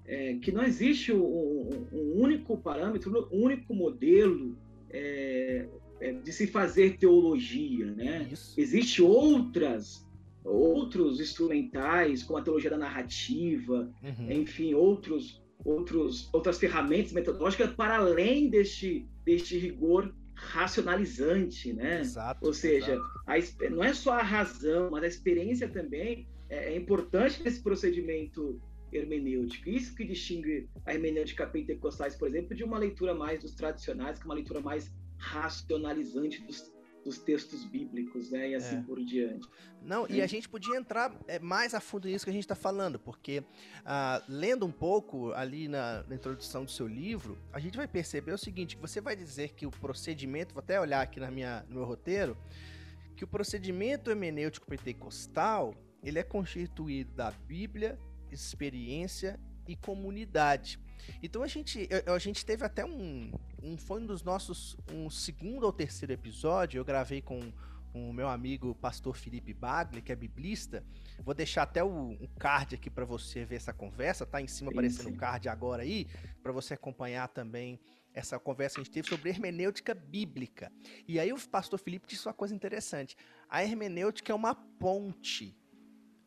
é, que não existe um, um, único parâmetro, um único modelo é, é, de se fazer teologia, né? Isso. Existe outras outros instrumentais, como a teologia da narrativa, uhum. enfim, outros, outros, outras ferramentas metodológicas para além deste, deste rigor racionalizante, né? Exato, Ou seja, a, não é só a razão, mas a experiência também é, é importante nesse procedimento hermenêutico. Isso que distingue a hermenêutica pentecostais, por exemplo, de uma leitura mais dos tradicionais, que é uma leitura mais racionalizante dos, dos textos bíblicos, né? E assim é. por diante. Não, e a gente podia entrar é, mais a fundo nisso que a gente está falando, porque ah, lendo um pouco ali na, na, introdução do seu livro, a gente vai perceber o seguinte: que você vai dizer que o procedimento, vou até olhar aqui na minha, no meu roteiro, que o procedimento hermenêutico pentecostal ele é constituído da Bíblia, experiência e comunidade. Então a gente, a, a gente teve até um, um, foi um dos nossos, um segundo ou terceiro episódio, eu gravei com o meu amigo pastor Felipe Bagli, que é biblista. Vou deixar até o, o card aqui para você ver essa conversa, tá em cima sim, aparecendo o card agora aí, para você acompanhar também essa conversa que a gente teve sobre hermenêutica bíblica. E aí o pastor Felipe disse uma coisa interessante. A hermenêutica é uma ponte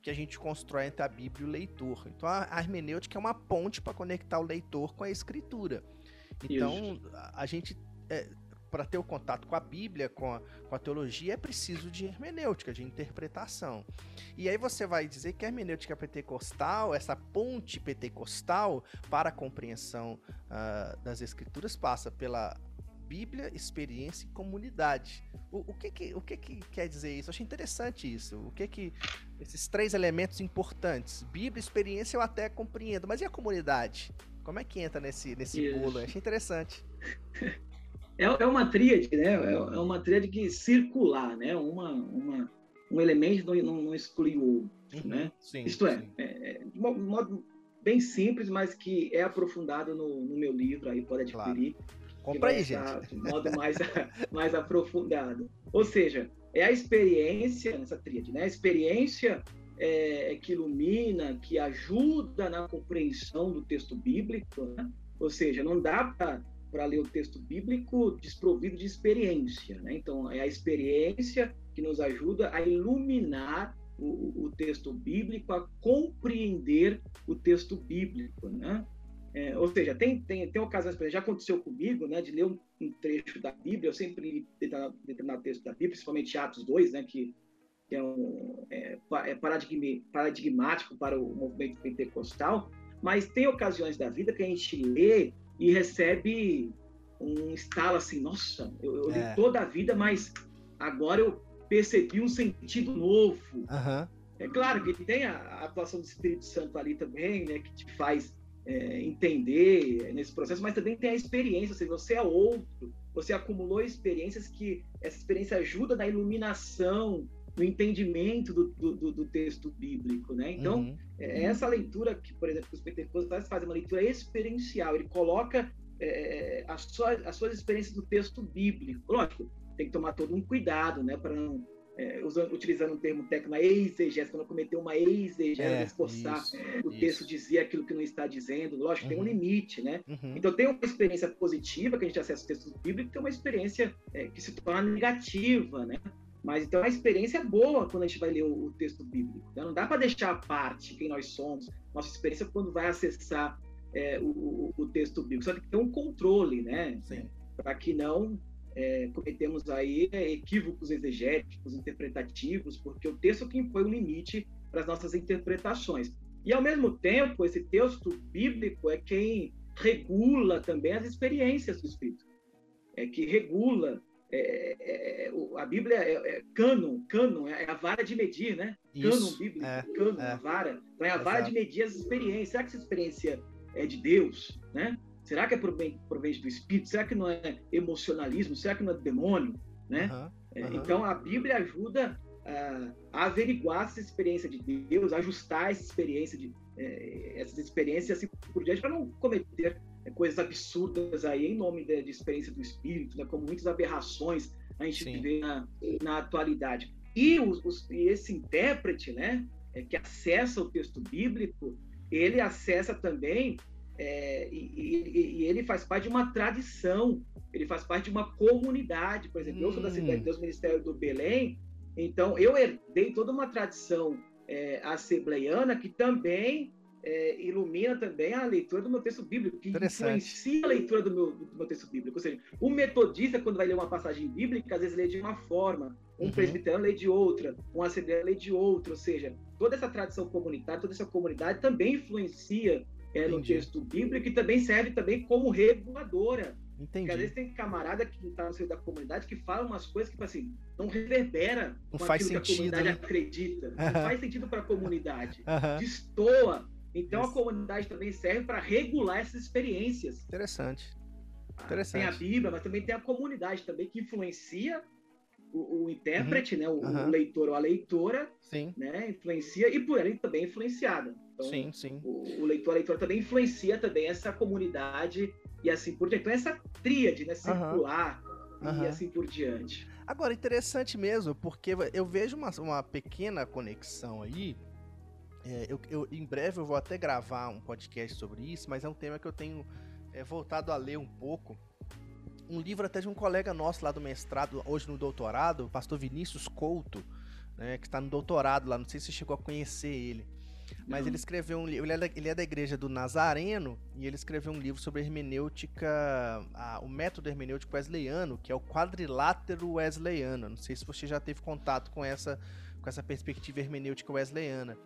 que a gente constrói entre a Bíblia e o leitor. Então a, hermenêutica é uma ponte para conectar o leitor com a escritura. Então a, a, gente é, para ter o contato com a Bíblia, com a, com a, teologia, é preciso de hermenêutica, de interpretação. E aí você vai dizer que a hermenêutica pentecostal, essa ponte pentecostal para a compreensão uh, das escrituras, passa pela Bíblia, experiência e comunidade. O, o, que, que, o que, que quer dizer isso? Eu achei interessante isso. O que que esses três elementos importantes, Bíblia, experiência eu até compreendo, mas e a comunidade? Como é que entra nesse, nesse bolo? Eu achei interessante. É, é uma tríade, né? É, é uma tríade que circular, né? Uma, uma, um elemento não, não, não exclui o outro, uhum, né? Sim, Isto é, é, é, de modo bem simples, mas que é aprofundado no, no meu livro, aí pode adquirir. Claro Compra aí, gente. De modo mais, mais aprofundado. Ou seja, é a experiência, nessa tríade, né? A experiência é, que ilumina, que ajuda na compreensão do texto bíblico, né? ou seja, não dá para ler o texto bíblico desprovido de experiência. Né? Então, é a experiência que nos ajuda a iluminar o, o texto bíblico, a compreender o texto bíblico. Né? É, ou seja, tem, tem, tem ocasiões, já aconteceu comigo, né, de ler um, um trecho da Bíblia, eu sempre li determinado texto da Bíblia, principalmente Atos 2, né, que, que é, um, é, é paradigmático para o movimento pentecostal, mas tem ocasiões da vida que a gente lê e recebe um estalo assim, nossa, eu, eu li é. toda a vida, mas agora eu percebi um sentido novo. Uhum. É claro que tem a, a atuação do Espírito Santo ali também, né, que te faz é, entender nesse processo, mas também tem a experiência, seja, você é outro, você acumulou experiências que essa experiência ajuda na iluminação, no entendimento do, do, do texto bíblico, né? Então, uhum. é essa leitura que, por exemplo, os pentecostais fazem, uma leitura experiencial, ele coloca é, as, suas, as suas experiências do texto bíblico. Lógico, tem que tomar todo um cuidado, né, para não é, usando, utilizando um termo técnico, uma exegese, quando cometeu uma exegese, é, esforçar isso, o isso. texto dizer aquilo que não está dizendo, lógico, uhum. tem um uhum. limite, né? Uhum. Então tem uma experiência positiva que a gente acessa o texto bíblico, tem uma experiência é, que se torna negativa, né? Mas então a experiência é boa quando a gente vai ler o, o texto bíblico. Né? Não dá para deixar à parte quem nós somos, nossa experiência quando vai acessar é, o, o, o, texto bíblico. Só tem que ter um controle, né? Para que não é, cometemos aí é, equívocos exegéticos, interpretativos, porque o texto que impõe o limite para as nossas interpretações. E, ao mesmo tempo, esse texto bíblico é quem regula também as experiências do Espírito, é que regula. É, é, é a Bíblia é, é cânon, cânon é a vara de medir, né? Isso, cânon bíblico, é, cânon, a vara. Então é a vara de medir as experiências. Será que essa experiência é de Deus, né? Será que é proveniente do espírito? Será que não é emocionalismo? Será que não é demônio? Né? Uhum, uhum. Então a Bíblia ajuda uh, a averiguar essa experiência de Deus, ajustar essa experiência de eh, essas experiências assim por diante para não cometer eh, coisas absurdas aí em nome de, de experiência do espírito, né? como muitas aberrações a gente Sim. vê na, na atualidade. E, os, os, e esse intérprete, né, é, que acessa o texto bíblico, ele acessa também é, e, e, e, ele faz parte de uma tradição, ele faz parte de uma comunidade. Por exemplo, hum. eu sou da Cidade de Deus, Ministério do Belém, então eu herdei toda uma tradição é, assembleiana que também é, ilumina também a leitura do meu texto bíblico, que influencia a leitura do meu, do meu, texto bíblico. Ou seja, o metodista, quando vai ler uma passagem bíblica, às vezes lê de uma forma, um uhum. presbiteriano lê de outra, um assembleano lê de outra. Ou seja, toda essa tradição comunitária, toda essa comunidade também influencia é, no texto bíblico e também serve também como reguladora. Entendi. Porque às vezes tem camarada que está no seio da comunidade que fala umas coisas que, tipo assim, não reverbera não faz sentido, que a comunidade né? acredita. Não faz sentido para a comunidade. Destoa. Então Isso. a comunidade também serve para regular essas experiências. Interessante. Interessante. Tem a Bíblia, mas também tem a comunidade também que influencia o, o intérprete, uhum. né, o, uhum. o, leitor ou a leitora, sim. né, influencia e por ele também é influenciada. Então, sim, sim. O, o leitor, a leitora também influencia também essa comunidade e assim por diante. Então essa tríade, né, circular uhum. e assim por diante. Agora, interessante mesmo, porque eu vejo uma, uma pequena conexão aí. É, eu, eu, em breve eu vou até gravar um podcast sobre isso, mas é um tema que eu tenho é, voltado a ler um pouco um livro até de um colega nosso lá do mestrado, hoje no doutorado, o pastor Vinícius Couto, né, que está no doutorado lá, não sei se você chegou a conhecer ele. Mas não. ele escreveu um livro, ele, é ele é da igreja do Nazareno, e ele escreveu um livro sobre hermenêutica, a, o método hermenêutico wesleyano, que é o quadrilátero wesleyano. Não sei se você já teve contato com essa, com essa perspectiva hermenêutica wesleyana.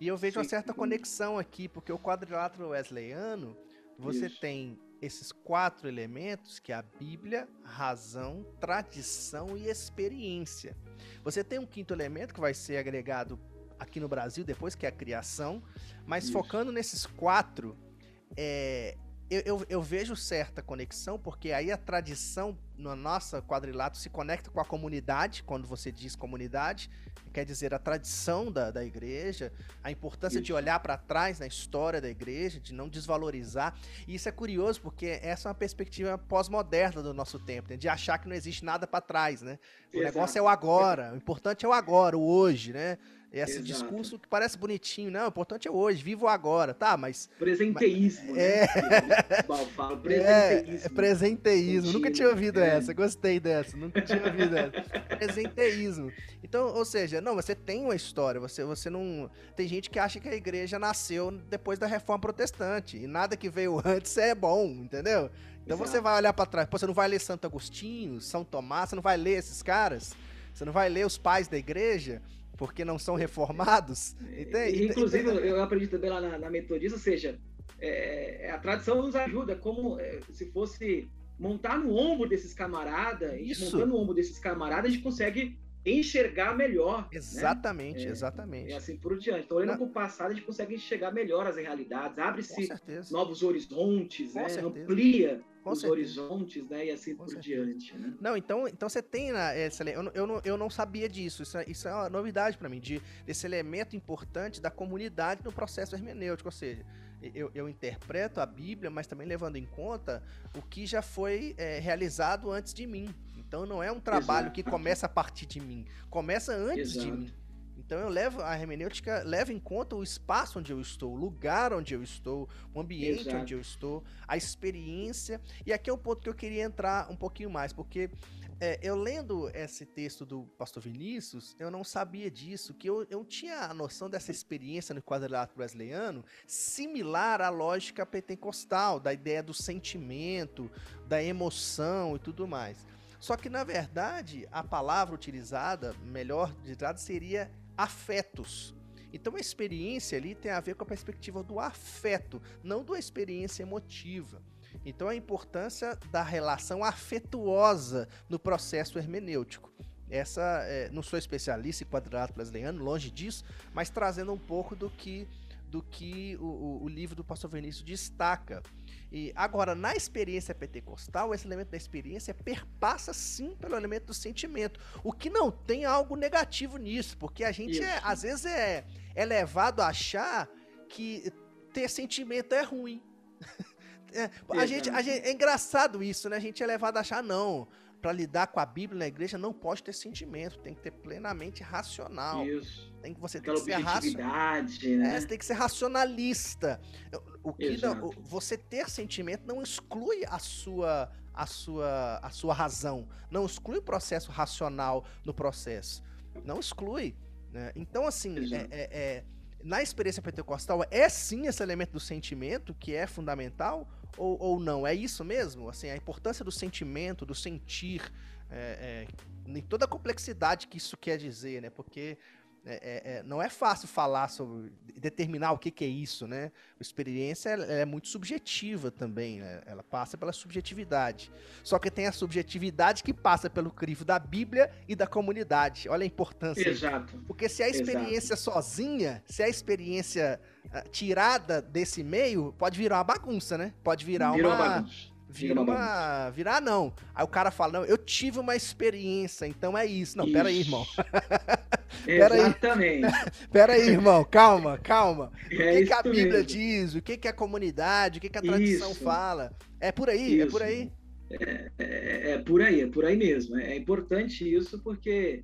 E eu vejo Sim. uma certa conexão aqui, porque o quadrilátero wesleyano, você Isso. tem esses quatro elementos que é a Bíblia, razão, tradição e experiência. Você tem um quinto elemento que vai ser agregado aqui no Brasil depois, que é a criação, mas Isso. focando nesses quatro, é, eu, eu, eu, vejo certa conexão, porque aí a tradição no nosso quadrilato se conecta com a comunidade, quando você diz comunidade, quer dizer a tradição da, da igreja, a importância isso. de olhar para trás na história da igreja, de não desvalorizar. E isso é curioso, porque essa é uma perspectiva pós-moderna do nosso tempo, né? de achar que não existe nada para trás, né? O Exato. negócio é o agora, o importante é o agora, o hoje, né? Esse Exato. discurso que parece bonitinho, não, o importante é hoje, vivo agora, tá, mas... Presenteísmo, mas, é... né? Fala, presenteísmo. É, presenteísmo, nunca tinha ouvido é. essa, gostei dessa, nunca tinha ouvido essa. presenteísmo. Então, ou seja, não, você tem uma história, você, você não... Tem gente que acha que a igreja nasceu depois da reforma protestante, e nada que veio antes é bom, entendeu? Então Exato. você vai olhar para trás, pô, você não vai ler Santo Agostinho, São Tomás, você não vai ler esses caras, você não vai ler os pais da igreja, porque não são reformados. Entende? Inclusive, eu aprendi também lá na, na metodista, ou seja, é, a tradição nos ajuda, como é, se fosse montar no ombro desses camaradas, montando no ombro desses camaradas, a gente consegue enxergar melhor. Né? Exatamente, né? exatamente. E assim por diante. Então, olhando para o passado, a gente consegue enxergar melhor as realidades, abre-se novos horizontes, né? amplia com os certeza. horizontes, né? E assim Com por certeza. diante. Né? Não, então, então você tem na, esse, eu, eu, não, eu não sabia disso. Isso, é, isso é uma novidade para mim, de, desse elemento importante da comunidade no processo hermenêutico. Ou seja, eu, eu interpreto a Bíblia, mas também levando em conta o que já foi é, realizado antes de mim. Então não é um trabalho Exato. que começa a partir de mim, começa antes Exato. de mim. Então eu levo a hermenêutica leva em conta o espaço onde eu estou, o lugar onde eu estou, o ambiente Exato. onde eu estou, a experiência. E aqui é um ponto que eu queria entrar um pouquinho mais, porque é, eu lendo esse texto do pastor Vinícius, eu não sabia disso, que eu, eu tinha a noção dessa experiência no quadrilátero wesleyano similar à lógica pentecostal, da ideia do sentimento, da emoção e tudo mais. Só que, na verdade, a palavra utilizada, melhor ditada, seria afetos. Então a experiência ali tem a ver com a perspectiva do afeto, não da experiência emotiva. Então a importância da relação afetuosa no processo hermenêutico. Essa, é, não sou especialista em quadrilátero brasileiro, longe disso, mas trazendo um pouco do que do que o, o, livro do pastor Vinícius destaca. E agora, na experiência pentecostal, esse elemento da experiência perpassa sim pelo elemento do sentimento. O que não tem algo negativo nisso, porque a gente é, às vezes é, é levado a achar que ter sentimento é ruim. é, a, gente, a gente, é engraçado isso, né? A gente é levado a achar, não para lidar com a Bíblia na igreja não pode ter sentimento, tem que ter plenamente racional. Isso. Tem que você tem que ser racional. Né? É, você tem que ser racionalista. O que não, você ter sentimento não exclui a sua a sua a sua razão, não exclui o processo racional no processo, não exclui. Né? Então assim é, é, é, na experiência pentecostal é sim esse elemento do sentimento que é fundamental ou, ou não? É isso mesmo? Assim, a importância do sentimento, do sentir, é, é, em toda a complexidade que isso quer dizer, né? Porque é, é, é, não é fácil falar sobre determinar o que, que é isso, né? A experiência é muito subjetiva também, né? ela passa pela subjetividade. Só que tem a subjetividade que passa pelo crivo da Bíblia e da comunidade. Olha a importância. Exato. Porque se a experiência Exato. sozinha, se a experiência uh, tirada desse meio, pode virar uma bagunça, né? Pode virar Virou uma. Bagunça Vira uma. Virar não. Aí o cara fala: Não, eu tive uma experiência, então é isso. Não, isso. pera aí, irmão. pera Exatamente. Aí. pera aí, irmão, calma, calma. O que, é que a Bíblia mesmo. diz? O que, que a comunidade, o que, que a tradição isso. fala? É por aí, isso. é por aí. É, é, é, por aí, é por aí mesmo. É importante isso porque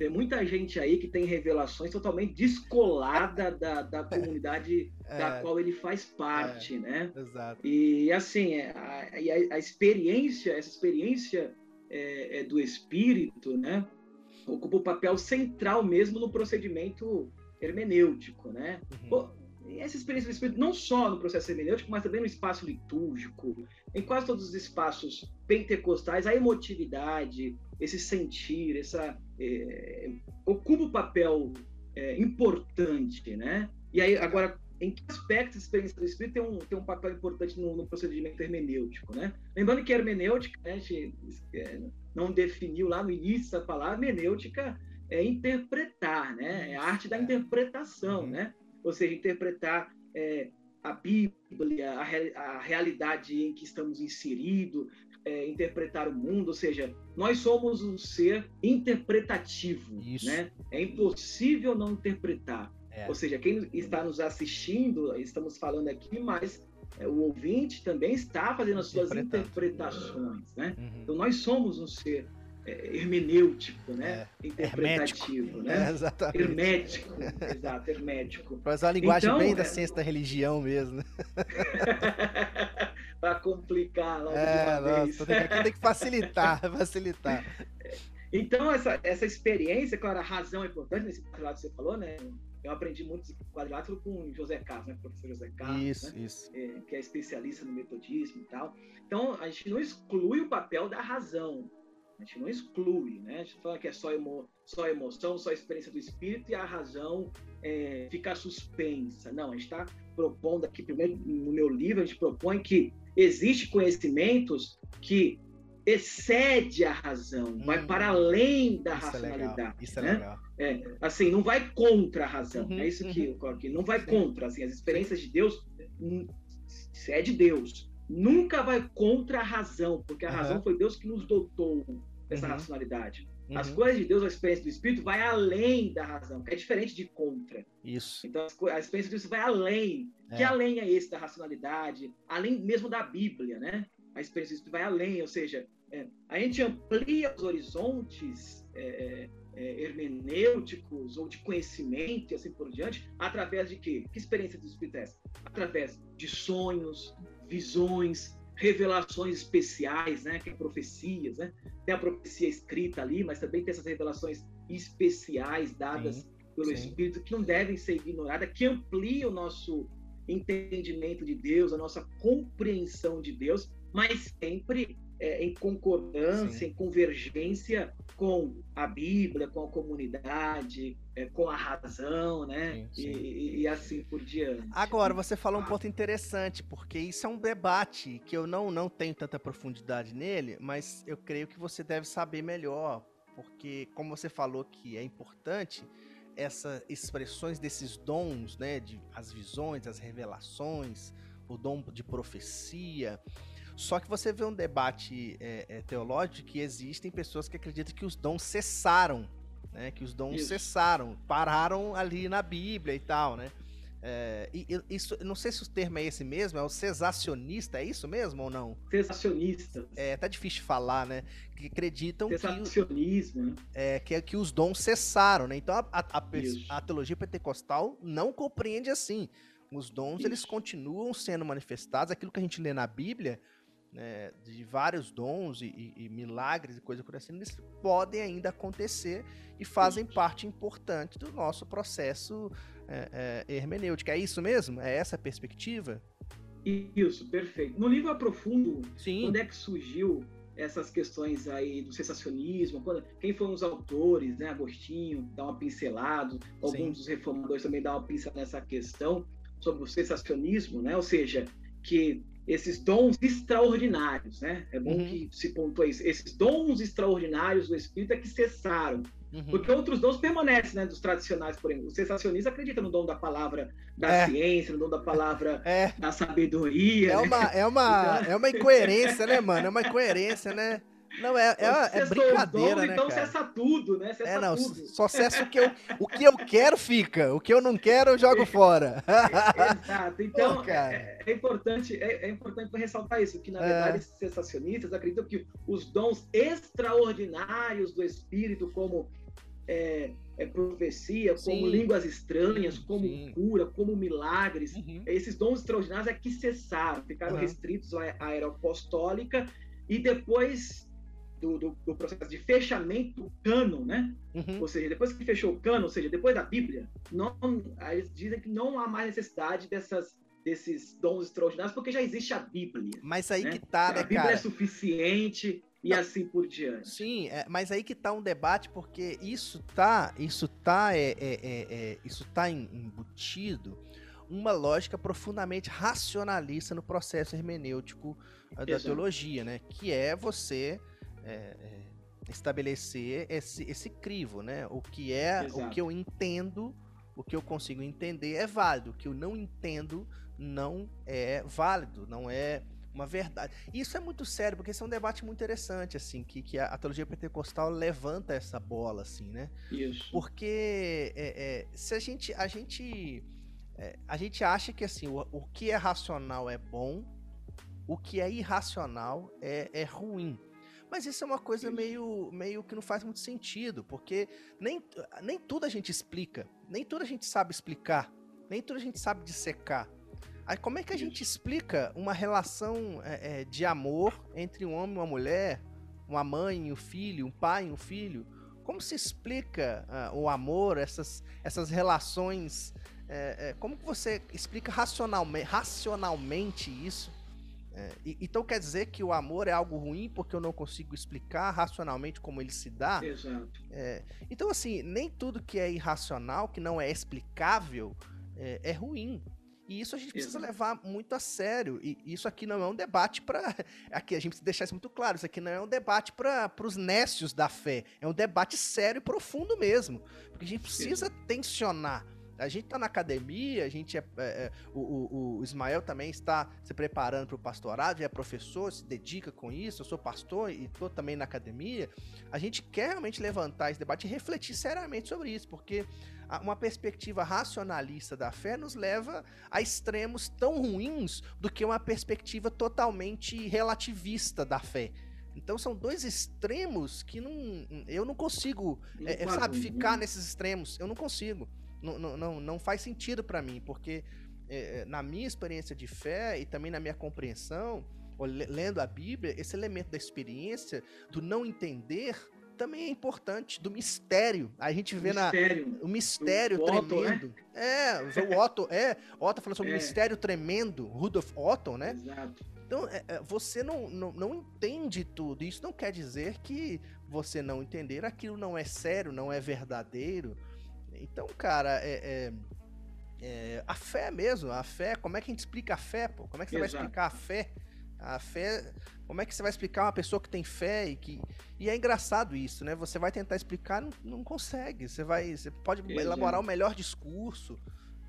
tem muita gente aí que tem revelações totalmente descolada da, da comunidade é, da qual ele faz parte, é, né? Exato. E assim, é, a, a, a experiência, essa experiência é, é, do espírito, né? Ocupa o um papel central mesmo no procedimento hermenêutico, né? Uhum. Essa experiência do espírito não só no processo hermenêutico, mas também no espaço litúrgico, em quase todos os espaços pentecostais, a emotividade, esse sentir, essa é, ocupa um papel é, importante, né? E aí agora em que aspectos a experiência do espírito tem um, tem um papel importante no, no procedimento hermenêutico, né? Lembrando que a hermenêutica, né, a gente é, não definiu lá no início da palavra, hermenêutica é interpretar, né? É a arte da interpretação, uhum. né? Ou seja, interpretar é, a Bíblia, a, a, realidade em que estamos inseridos, é, interpretar o mundo, ou seja, nós somos um ser interpretativo, Isso. né? É impossível não interpretar. É. Ou seja, quem está nos assistindo, estamos falando aqui, mas é, o ouvinte também está fazendo as suas interpretações, né? Uhum. Então nós somos um ser hermenêutico, né? É, Interpretativo, É, né? exatamente. Hermético, exato, hermético. Pra usar a linguagem Então, bem da é- ciência da religião mesmo, né? Para complicar logo É, de uma nossa, vez. aqui tem que facilitar, facilitar. Então, essa, essa experiência, claro, a razão é importante nesse quadrilátero que você falou, né? Eu aprendi muito esse quadrilátero com o José Carlos, né? Professor José Carlos, Isso, né? isso. É, que é especialista no metodismo e tal. Então, a gente não exclui o papel da razão. A gente não exclui, né? A gente fala que é só, emo, só emoção, só experiência do espírito e a razão é, fica suspensa. Não, a gente está propondo aqui, primeiro no meu livro, a gente propõe que existe conhecimentos que excede a razão, vai Hum. para além da Isso é legal. racionalidade. Isso é né? legal. É, assim, não vai contra a razão. Uhum, é isso que eu coloco aqui. Não vai Sim. contra. Assim, as experiências de Deus, hum, é de Deus, nunca vai contra a razão, porque a Aham. razão foi Deus que nos dotou dessa Uhum. racionalidade. As Uhum. coisas de Deus, a experiência do Espírito, vai além da razão, que é diferente de contra. Isso. Então, as a experiência do Espírito vai além. Que É. além é esse da racionalidade, além mesmo da Bíblia, né? A experiência do Espírito vai além, ou seja, é, a gente amplia os horizontes é, é, hermenêuticos ou de conhecimento e assim por diante, através de quê? Que experiência do Espírito é essa? Através de sonhos, visões, revelações especiais, né? Que é profecias, né? Tem a profecia escrita ali, mas também tem essas revelações especiais dadas Sim, pelo sim. Espírito que não devem ser ignoradas, que ampliam o nosso entendimento de Deus, a nossa compreensão de Deus, mas sempre é, em concordância, Sim. em convergência com a Bíblia, com a comunidade, é, com a razão, né? Sim, E- sim. E, e assim por diante. Agora, você falou um ponto interessante, porque isso é um debate que eu não, não tenho tanta profundidade nele, mas eu creio que você deve saber melhor, porque como você falou que é importante essas expressões desses dons, né, de as visões, as revelações, o dom de profecia. Só que você vê um debate é, é, teológico que existem pessoas que acreditam que os dons cessaram, né? Que os dons Isso. cessaram, pararam ali na Bíblia e tal, né? É, e, e isso, não sei se o termo é esse mesmo, é o cesacionista, é isso mesmo ou não? Sensacionistas. É, tá difícil de falar, né? Que acreditam que, né? é, que, que os dons cessaram, né? Então a, a- a a teologia pentecostal não compreende assim. Os dons, eles continuam sendo manifestados, aquilo que a gente lê na Bíblia, né, de vários dons e, e- e milagres e coisa por assim, eles podem ainda acontecer e fazem Isso. parte importante do nosso processo é, é, hermenêutico. É isso mesmo? É essa a perspectiva? Isso, perfeito. No livro aprofundo Sim. Quando é que surgiu essas questões aí do sensacionismo? Quando- quem foram os autores, né? Agostinho dá uma pincelada, alguns dos reformadores também dão uma pincelada nessa questão sobre o sensacionismo, né? Ou seja, que esses dons extraordinários, né? É bom Uhum. que se pontua isso. Esses dons extraordinários do Espírito é que cessaram. Uhum. Porque outros dons permanecem, né? Dos tradicionais, por exemplo. O sensacionista acredita no dom da palavra da É. ciência, no dom da palavra É, da sabedoria, é né? uma, é, uma, é uma incoerência, né, mano? É uma incoerência, né? Não, é, é, é Cessou os brincadeira, dons, né, Então cara? cessa tudo, né? Cessa É, não, tudo. só cessa o que, eu, o que eu quero fica, o que eu não quero eu jogo fora. Exato. Então, Pô, é, é importante, é, é importante ressaltar isso, que na É. verdade esses sensacionistas acreditam que os dons extraordinários do Espírito, como é, é profecia, como Sim. línguas estranhas, como sim. cura, como milagres, Uhum. esses dons extraordinários é que cessaram, ficaram Aham. restritos à, à era apostólica e depois do, do- do processo de fechamento do cano, né? Uhum. Ou seja, depois que fechou o cano, ou seja, depois da Bíblia, não, eles dizem que não há mais necessidade dessas, desses dons extraordinários, porque já existe a Bíblia. Mas aí né? que tá, a né, Bíblia cara? é suficiente e assim por diante. Sim, é, mas aí que tá um debate, porque isso tá, isso tá, é, é, é, é, isso tá em- embutido uma lógica profundamente racionalista no processo hermenêutico da Exato. teologia, né? Que é você é, é, estabelecer esse, esse crivo, né? O que é, o Exato. que eu entendo, o que eu consigo entender é válido, o que eu não entendo não é válido, não é uma verdade. E isso é muito sério, porque esse é um debate muito interessante, assim, que, que a, teologia pentecostal levanta essa bola, assim, né? Isso. Porque é, é, se a gente, a gente, é, a gente acha que, assim, o, o que é racional é bom, o que é irracional é, é ruim. Mas isso é uma coisa meio, meio que não faz muito sentido, porque nem, nem tudo a gente explica, nem tudo a gente sabe explicar, nem tudo a gente sabe dissecar. Aí como é que a gente explica uma relação é, é, de amor entre um homem e uma mulher, uma mãe e um filho, um pai e um filho? Como se explica uh, o amor, essas, essas relações? É, é, como que você explica racionalmente, racionalmente isso? É, então quer dizer que o amor é algo ruim porque eu não consigo explicar racionalmente como ele se dá? Exato. É, então, assim, nem tudo que é irracional, que não é explicável, é, é ruim. E isso a gente precisa Exato. levar muito a sério. E isso aqui não é um debate para. Aqui a gente precisa deixar isso muito claro. Isso aqui não é um debate para os nécios da fé. É um debate sério e profundo mesmo. Porque a gente precisa Exato. tensionar. A gente está na academia, a gente é, é, é o, o, o, Ismael também está se preparando para o pastorado, é professor, se dedica com isso. Eu sou pastor e estou também na academia. A gente quer realmente levantar esse debate e refletir seriamente sobre isso, porque uma perspectiva racionalista da fé nos leva a extremos tão ruins do que uma perspectiva totalmente relativista da fé. Então são dois extremos que não, eu não consigo, é, sabe, ficar nesses extremos. Eu não consigo. Não, não, não faz sentido para mim, porque é, na minha experiência de fé e também na minha compreensão, lendo a Bíblia, esse elemento da experiência, do não entender, também é importante, do mistério. a gente vê mistério. na o mistério o tremendo. Otto, né? É, o Otto, é, Otto falando sobre o é. mistério tremendo, Rudolf Otto, né? Exato. Então, é, é, você não, não, não entende tudo. Isso não quer dizer que você não entender aquilo não é sério, não é verdadeiro. Então, cara, é, é, é, a fé mesmo, a fé, como é que a gente explica a fé, pô? Como é que você Exato. vai explicar a fé? A fé, como é que você vai explicar uma pessoa que tem fé e que. E é engraçado isso, né? Você vai tentar explicar, não, não consegue. Você vai. Você pode Exato. elaborar o melhor discurso,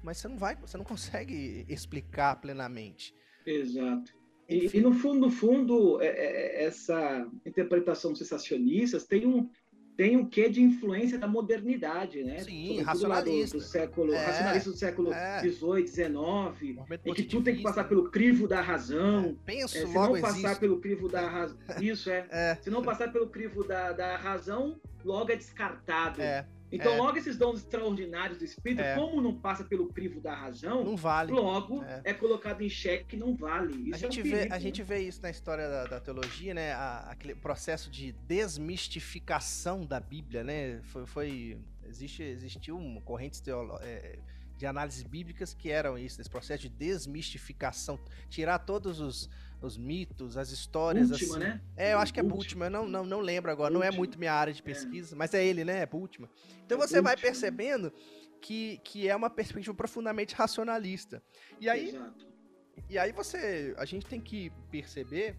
mas você não vai, você não consegue explicar plenamente. Exato. E, e, no fundo, no fundo, é, é, essa interpretação sensacionista tem um, tem o quê de influência da modernidade, né? Sim, racionalista. Do, do século, é, racionalista do século é. 18, 19, em que tudo tem que passar pelo crivo da razão. É, penso, é, se não passar existe. pelo crivo da razão, isso é, é. Se não passar pelo crivo da, da razão, logo é descartado. É. Então, é. logo esses dons extraordinários do Espírito, é. como não passa pelo crivo da razão, não vale. logo é, é colocado em xeque não vale. Isso a, gente é um vê, a gente vê isso na história da, da teologia, né? A, aquele processo de desmistificação da Bíblia, né? Foi, foi existe, existiu correntes teolo, é, de análises bíblicas que eram isso, esse processo de desmistificação, tirar todos os os mitos, as histórias. Última, assim. né? É, eu acho que é Bultmann, eu não, não, não lembro agora, não é muito minha área de é. pesquisa, é. mas é ele, né? É Bultmann. Então é você vai percebendo que, que é uma perspectiva profundamente racionalista. E aí, Exato. e aí você, a gente tem que perceber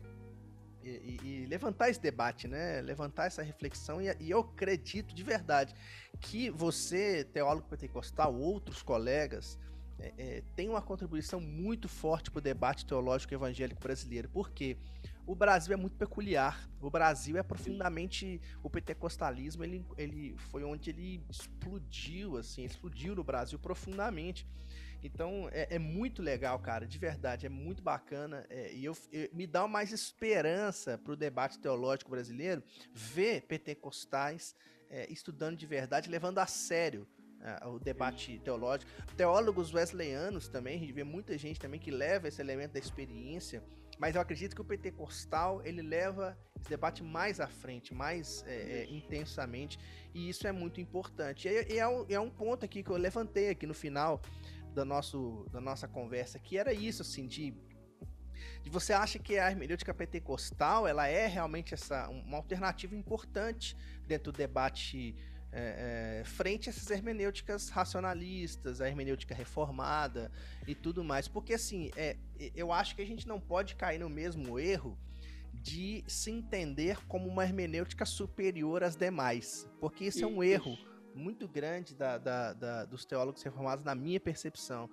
e, e, e, levantar esse debate, né? Levantar essa reflexão e, e, eu acredito de verdade que você, teólogo pentecostal, outros colegas, é, é, tem uma contribuição muito forte para o debate teológico evangélico brasileiro, porque o Brasil é muito peculiar. O Brasil é profundamente o pentecostalismo. Ele, ele foi onde ele explodiu, assim, explodiu no Brasil profundamente. Então é, é muito legal, cara, de verdade, é muito bacana. É, e eu, eu, me dá mais esperança para o debate teológico brasileiro ver pentecostais é, estudando de verdade, levando a sério o debate teológico. Teólogos wesleyanos também, a gente vê muita gente também que leva esse elemento da experiência, mas eu acredito que o pentecostal ele leva esse debate mais à frente, mais é, é, intensamente, e isso é muito importante. E, e é, um, é um ponto aqui que eu levantei aqui no final da, nosso, da nossa conversa, que era isso, assim, de de você acha que a hermenêutica pentecostal ela é realmente essa uma alternativa importante dentro do debate é, é, frente a essas hermenêuticas racionalistas, a hermenêutica reformada e tudo mais. Porque, assim, é, eu acho que a gente não pode cair no mesmo erro de se entender como uma hermenêutica superior às demais. Porque isso é um erro muito grande da, da, da, dos teólogos reformados, na minha percepção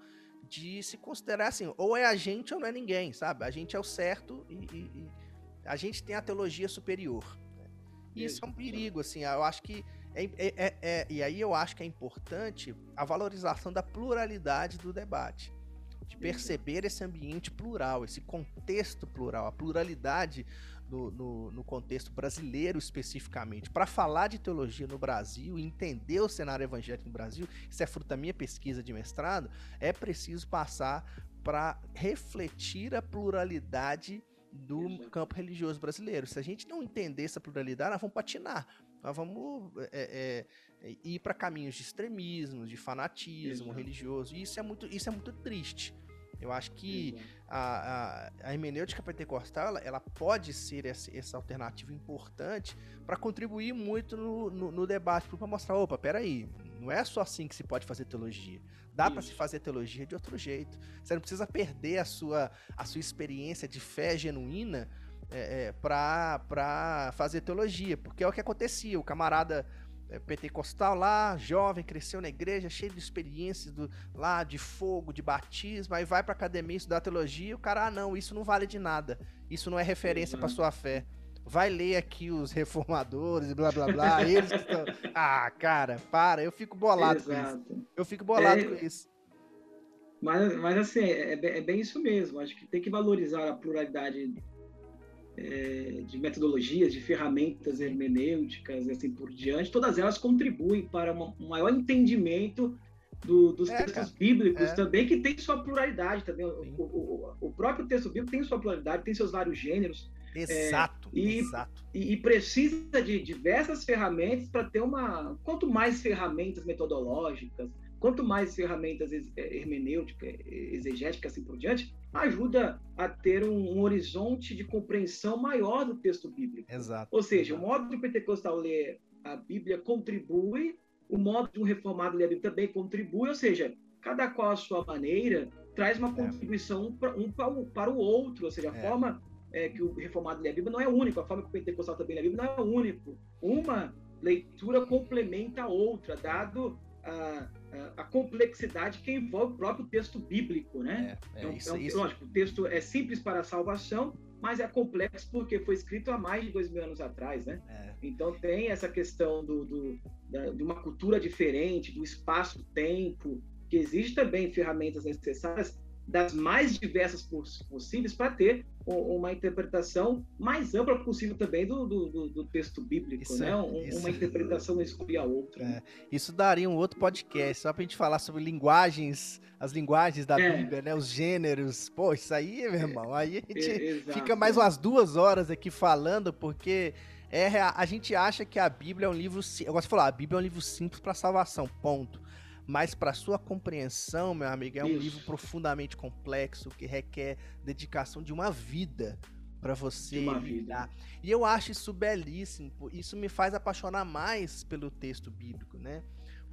de se considerar assim, ou é a gente ou não é ninguém, sabe? A gente é o certo e, e, e a gente tem a teologia superior. E isso é um perigo, assim, eu acho que é, é, é, é, e aí eu acho que é importante a valorização da pluralidade do debate. De perceber esse ambiente plural, esse contexto plural, a pluralidade no, no, no contexto brasileiro especificamente. Para falar de teologia no Brasil entender o cenário evangélico no Brasil, isso é fruto da minha pesquisa de mestrado, é preciso passar para refletir a pluralidade do campo religioso brasileiro. Se a gente não entender essa pluralidade, nós vamos patinar. Nós vamos é, é, ir para caminhos de extremismo, de fanatismo Exato. religioso. E isso é muito, isso é muito triste. Eu acho que a, a, a, hermenêutica pentecostal ela, ela pode ser essa, essa alternativa importante para contribuir muito no, no, no debate, para mostrar: opa, peraí, não é só assim que se pode fazer teologia. Dá para se fazer teologia de outro jeito. Você não precisa perder a sua, a sua experiência de fé genuína é, é, para fazer teologia, porque é o que acontecia. O camarada é, pentecostal lá, jovem, cresceu na igreja, cheio de experiências do, lá de fogo, de batismo, aí vai para academia estudar teologia, e o cara, ah, não, isso não vale de nada. Isso não é referência para sua fé vai ler aqui os reformadores, blá blá blá. eles estão. Ah, cara, para, eu fico bolado Exato. com isso. Eu fico bolado é... com isso. Mas, mas assim, é, é, é, bem isso mesmo. Acho que tem que valorizar a pluralidade é, de metodologias, de ferramentas hermenêuticas e assim por diante. Todas elas contribuem para uma, um maior entendimento do, dos é, textos cara. bíblicos é. também, que tem sua pluralidade também. O, o, o, próprio texto bíblico tem sua pluralidade, tem seus vários gêneros. Exato, é, e, exato. E, e, precisa de diversas ferramentas para ter uma. Quanto mais ferramentas metodológicas, quanto mais ferramentas é, hermenêuticas, exegéticas assim por diante, ajuda a ter um, um, horizonte de compreensão maior do texto bíblico. Exato. Ou seja, exato. o modo do pentecostal ler a Bíblia contribui, o modo de um reformado ler a Bíblia também contribui, ou seja, cada qual a sua maneira traz uma é. contribuição é. para um para o outro, ou seja, a é. forma é, que o reformado lê a Bíblia não é único, a forma que o pentecostal também lê a Bíblia não é único. Uma leitura complementa a outra, dado a, a, complexidade que envolve o próprio texto bíblico, né? É, é, então, isso, é um, isso. Lógico, o texto é simples para a salvação, mas é complexo porque foi escrito há mais de dois mil anos atrás, né? É. Então tem essa questão do, do da, de uma cultura diferente, do espaço-tempo, que existe também ferramentas necessárias das mais diversas possíveis para ter uma interpretação mais ampla possível também do, do, do texto bíblico, isso, né? Um, isso, uma interpretação não exclui a outra. É, isso daria um outro podcast, só para a gente falar sobre linguagens, as linguagens da é. Bíblia, né? Os gêneros. Pô, isso aí, meu irmão, aí a gente é, fica mais umas duas horas aqui falando, porque é, a gente acha que a Bíblia é um livro. Eu gosto de falar, a Bíblia é um livro simples para salvação, ponto mas para sua compreensão, meu amigo, é um Isso. livro profundamente complexo que requer dedicação de uma vida para você lidar. E eu acho isso belíssimo. Isso me faz apaixonar mais pelo texto bíblico, né?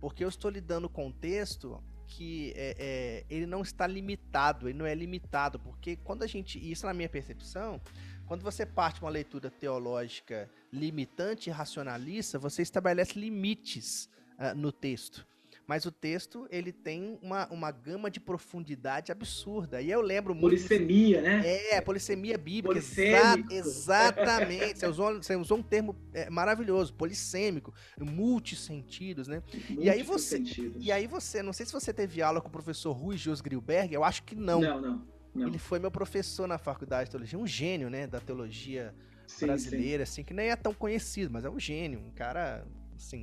Porque eu estou lidando com um texto que é, é, ele não está limitado, ele não é limitado, porque quando a gente, isso na minha percepção, quando você parte uma leitura teológica limitante e racionalista, você estabelece limites uh, no texto mas o texto ele tem uma, uma gama de profundidade absurda. E eu lembro muito. Polissemia, né? É, polissemia bíblica. Exa exatamente. você, usou, você usou um termo é, maravilhoso, polissêmico, multissentidos, né? E aí você. E aí você, não sei se você teve aula com o professor Rui Jos Grilberg, eu acho que não. Não, não. não. Ele foi meu professor na faculdade de teologia, um gênio, né, da teologia sim, brasileira, sim. assim, que nem é tão conhecido, mas é um gênio, um cara, assim,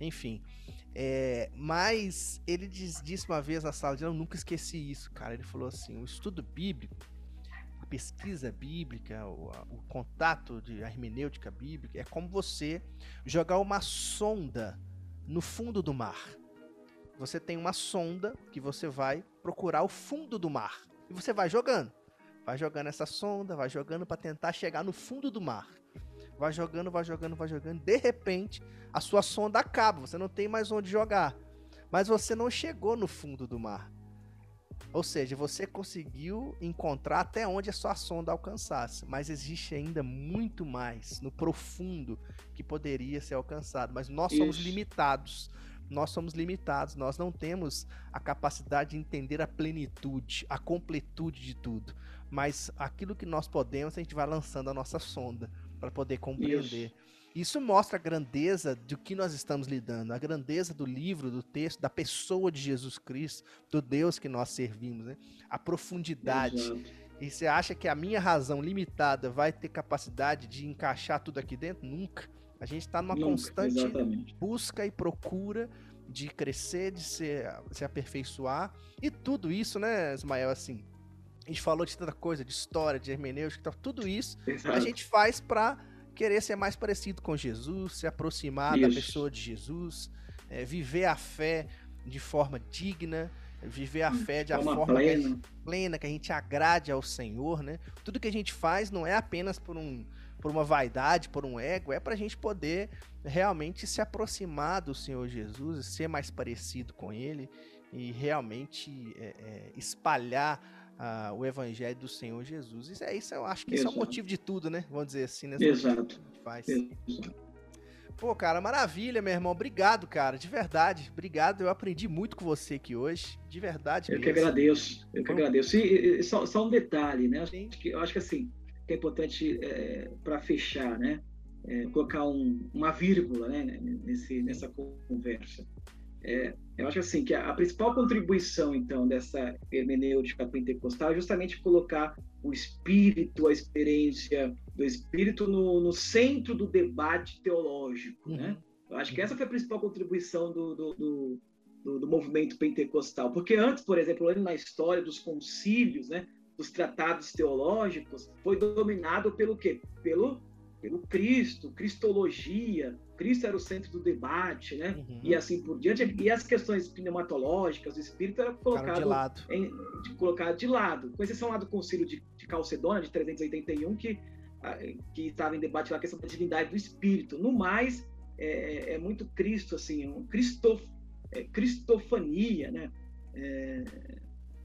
enfim. É, mas ele diz, disse uma vez na sala de aula, eu nunca esqueci isso, cara. Ele falou assim: o estudo bíblico, a pesquisa bíblica, o, o contato de hermenêutica bíblica é como você jogar uma sonda no fundo do mar. Você tem uma sonda que você vai procurar o fundo do mar e você vai jogando, vai jogando essa sonda, vai jogando para tentar chegar no fundo do mar vai jogando, vai jogando, vai jogando. De repente, a sua sonda acaba, você não tem mais onde jogar. Mas você não chegou no fundo do mar. Ou seja, você conseguiu encontrar até onde a sua sonda alcançasse, mas existe ainda muito mais no profundo que poderia ser alcançado, mas nós somos Isso. limitados nós somos limitados, nós não temos a capacidade de entender a plenitude, a completude de tudo. Mas aquilo que nós podemos, a gente vai lançando a nossa sonda para poder compreender. Isso. Isso mostra a grandeza do que nós estamos lidando, a grandeza do livro, do texto, da pessoa de Jesus Cristo, do Deus que nós servimos, né? A profundidade. Exato. E você acha que a minha razão limitada vai ter capacidade de encaixar tudo aqui dentro? Nunca. A gente está numa Nunca, constante exatamente. busca e procura de crescer, de se, se aperfeiçoar. E tudo isso, né, Ismael, assim, a gente falou de tanta coisa, de história, de hermenêutica, tudo isso Exato. a gente faz para querer ser mais parecido com Jesus, se aproximar Isso. da pessoa de Jesus, é, viver a fé de forma digna, viver a fé de forma, forma plena. Que gente, plena, que a gente agrade ao Senhor, né? Tudo que a gente faz não é apenas por um por uma vaidade, por um ego, é para a gente poder realmente se aproximar do Senhor Jesus, ser mais parecido com Ele e realmente é, é, espalhar uh, o evangelho do Senhor Jesus. Isso é isso, eu acho que isso é o motivo de tudo, né? Vamos dizer assim, né? Exato. Faz. Exato. Pô, cara, maravilha, meu irmão. Obrigado, cara, de verdade. Obrigado. Eu aprendi muito com você aqui hoje, de verdade. Eu mesmo. que agradeço. Eu que agradeço. E, e só, só, um detalhe, né? Sim. Eu acho que assim, que é importante é, para fechar, né? É, colocar um, uma vírgula, né? Nesse, nessa conversa. É, eu acho assim que a, a, principal contribuição então dessa hermenêutica pentecostal é justamente colocar o espírito, a experiência do espírito no, no centro do debate teológico, uhum. né? Eu acho que essa foi a principal contribuição do, do, do, do, do movimento pentecostal, porque antes, por exemplo, na história dos concílios, né, dos tratados teológicos, foi dominado pelo quê? Pelo pelo Cristo, cristologia, Cristo era o centro do debate, né? Uhum. E assim por diante. E as questões pneumatológicas, o espírito era colocado de lado. Em, de, colocado de lado. Com exceção lá do concílio de, de Calcedônia, de 381, que ah, que estava em debate lá a questão da divindade do espírito. No mais, é, é muito Cristo, assim, um Cristof, é, cristofania, né? É,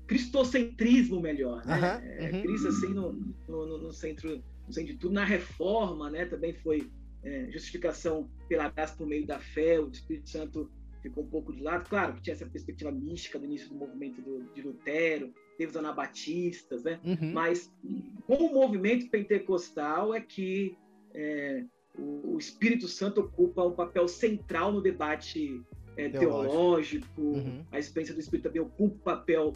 cristocentrismo melhor, né? Uhum. É, Cristo assim no, no, no centro de tudo. Na reforma, né, também foi é, justificação pela graça por meio da fé, o Espírito Santo ficou um pouco de lado. Claro que tinha essa perspectiva mística do início do movimento do, de Lutero, teve os anabatistas, né? Uhum. Mas com o movimento pentecostal é que é, o, o, Espírito Santo ocupa um papel central no debate é, teológico, uhum. a experiência do Espírito também ocupa um papel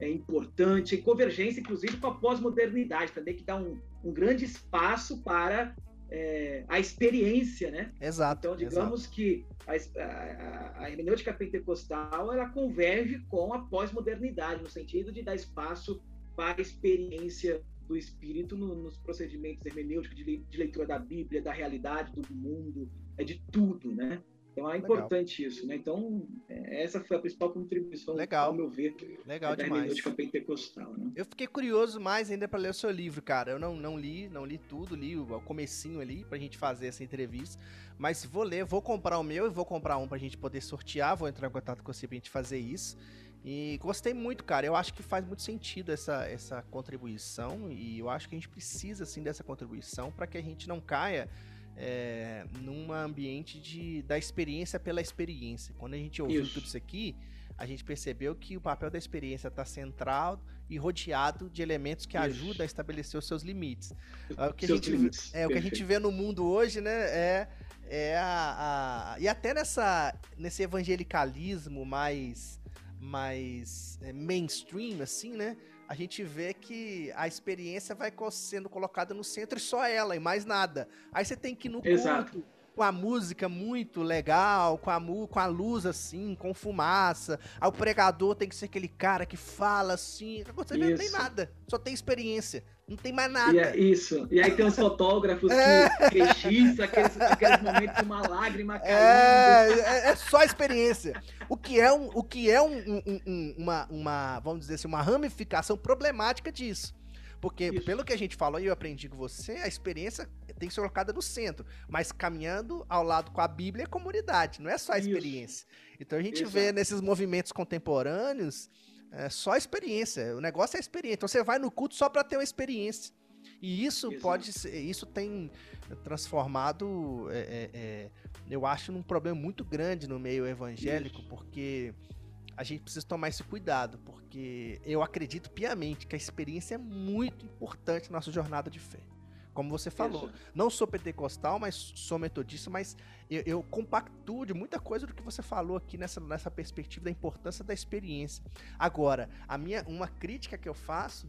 é, importante, em convergência, inclusive, com a pós-modernidade, também, que dá um, um grande espaço para é, a experiência, né? Exato. Então, digamos exato. que a, a, a, hermenêutica pentecostal ela converge com a pós-modernidade, no sentido de dar espaço para a experiência do espírito no, nos procedimentos hermenêuticos de, de, leitura da Bíblia, da realidade, do mundo, é de tudo, né? Então é importante Legal. isso, né? Então, é, essa foi a principal contribuição, Legal. ao meu ver, Legal da demais. hermenêutica pentecostal. Né? Eu fiquei curioso mais ainda para ler o seu livro, cara. Eu não, não li, não li tudo, li o comecinho ali pra gente fazer essa entrevista. Mas vou ler, vou comprar o meu e vou comprar um pra gente poder sortear. Vou entrar em contato com você pra gente fazer isso. E gostei muito, cara. Eu acho que faz muito sentido essa, essa contribuição. E eu acho que a gente precisa, assim, dessa contribuição para que a gente não caia é, num ambiente de, da experiência pela experiência. Quando a gente ouviu isso. tudo isso aqui, a gente percebeu que o papel da experiência está central e rodeado de elementos que isso. ajudam a estabelecer os seus limites. É o que, a gente, limites. é, o que a gente vê no mundo hoje, né, é, é a, a, e até nessa, nesse evangelicalismo mais, mais é, mainstream, assim, né, a gente vê que a experiência vai sendo colocada no centro e só ela, e mais nada. Aí você tem que ir no Exato. culto com a música muito legal, com a, com a luz assim, com fumaça. Aí o pregador tem que ser aquele cara que fala assim. Você não tem nada, só tem experiência. Não tem mais nada. É isso. E aí tem os fotógrafos é. que registra aqueles, aqueles momentos de uma lágrima caindo. É, é, é, só experiência. O que é, um, o que é um, um, um, uma, uma, vamos dizer assim, uma ramificação problemática disso. Porque, Isso. pelo que a gente falou e eu aprendi com você, a experiência tem que ser colocada no centro. Mas caminhando ao lado com a Bíblia é comunidade, não é só a experiência. Isso. Então a gente Exato. vê nesses movimentos contemporâneos é só experiência. O negócio é experiência. Então você vai no culto só para ter uma experiência. E isso Exato. pode ser, isso tem transformado, é, é, é, eu acho, num problema muito grande no meio evangélico, isso. porque a gente precisa tomar esse cuidado, porque eu acredito piamente que a experiência é muito importante na nossa jornada de fé. Como você falou, Isso. não sou pentecostal, mas sou metodista, mas eu, eu compactuo de muita coisa do que você falou aqui nessa, nessa perspectiva da importância da experiência. Agora, a minha uma crítica que eu faço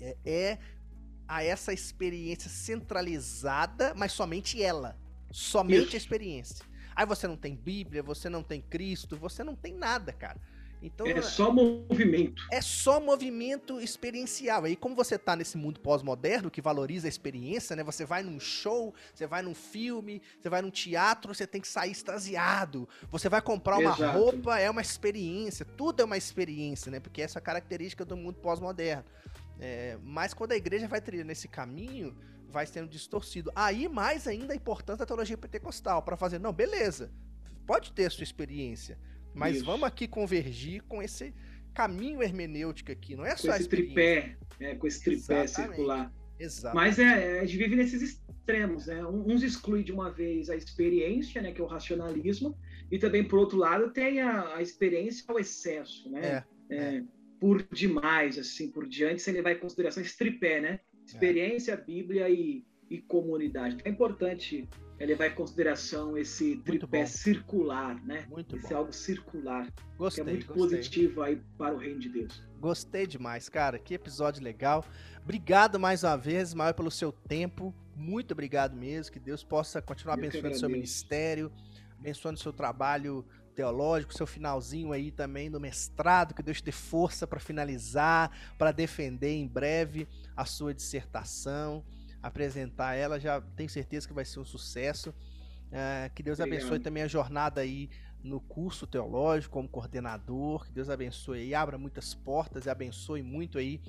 é, é a essa experiência centralizada, mas somente ela. Somente Isso. a experiência. Aí você não tem Bíblia, você não tem Cristo, você não tem nada, cara. Então, é só movimento. É só movimento experiencial. Aí, como você tá nesse mundo pós-moderno que valoriza a experiência, né? Você vai num show, você vai num filme, você vai num teatro, você tem que sair extasiado. Você vai comprar uma Exato. roupa, é uma experiência. Tudo é uma experiência, né? Porque essa é a característica do mundo pós-moderno. É, mas quando a igreja vai trilhando esse caminho, vai sendo distorcido. Aí, mais ainda a importância da teologia pentecostal, para fazer, não, beleza, pode ter a sua experiência mas Isso. vamos aqui convergir com esse caminho hermenêutico aqui, não é com só esse tripé, é, com esse tripé Exatamente. circular. Exato. Mas é, a gente vive nesses extremos, né? Uns excluem de uma vez a experiência, né, que é o racionalismo, e também por outro lado tem a, a experiência ao excesso, né? É, é, é. Por demais, assim, por diante, ele vai em consideração esse tripé, né? Experiência, Bíblia e, e comunidade. É importante é levar em consideração esse tripé circular, né? Muito esse bom. algo circular. Gostei, que é muito gostei. positivo aí para o reino de Deus. Gostei demais, cara. Que episódio legal. Obrigado mais uma vez, Ismael, pelo seu tempo. Muito obrigado mesmo. Que Deus possa continuar Eu abençoando o seu ministério, abençoando o seu trabalho teológico, seu finalzinho aí também do mestrado, que Deus te dê força para finalizar, para defender em breve a sua dissertação apresentar ela, já tenho certeza que vai ser um sucesso. Uh, que Deus Obrigado. abençoe também a jornada aí no curso teológico como coordenador, que Deus abençoe e abra muitas portas e abençoe muito aí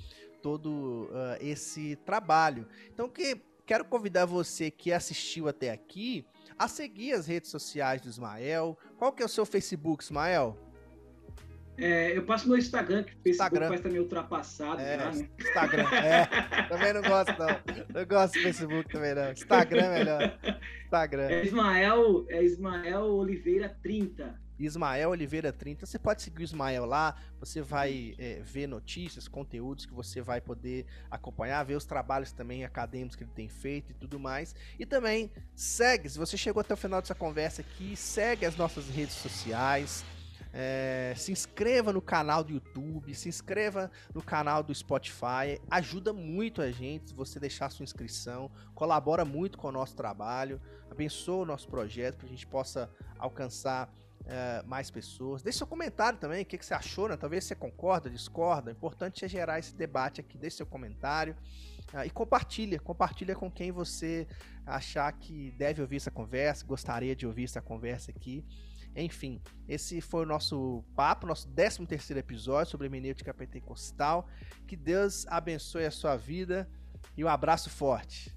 todo uh, esse trabalho. Então que quero convidar você que assistiu até aqui a seguir as redes sociais do Ismael. Qual que é o seu Facebook, Ismael? É, eu passo no Instagram, que o Facebook Instagram. parece também ultrapassado é, já, né? Instagram, é. também não gosto, não. Não gosto do Facebook também, não. Instagram é melhor. Instagram. É Ismael, é Ismael Oliveira 30. Ismael Oliveira 30. Você pode seguir o Ismael lá, você vai é, ver notícias, conteúdos que você vai poder acompanhar, ver os trabalhos também acadêmicos que ele tem feito e tudo mais. E também segue, se você chegou até o final dessa conversa aqui, segue as nossas redes sociais. É, se inscreva no canal do YouTube, se inscreva no canal do Spotify. Ajuda muito a gente você deixar sua inscrição, colabora muito com o nosso trabalho, abençoa o nosso projeto para a gente possa alcançar é, mais pessoas. Deixe seu comentário também, o que, que você achou, né? Talvez você concorda, discorda. O importante é gerar esse debate aqui. Deixe seu comentário. Uh, e compartilha, compartilha com quem você achar que deve ouvir essa conversa, gostaria de ouvir essa conversa aqui. Enfim, esse foi o nosso papo, nosso 13 terceiro episódio sobre hermenêutica pentecostal. Que Deus abençoe a sua vida e um abraço forte.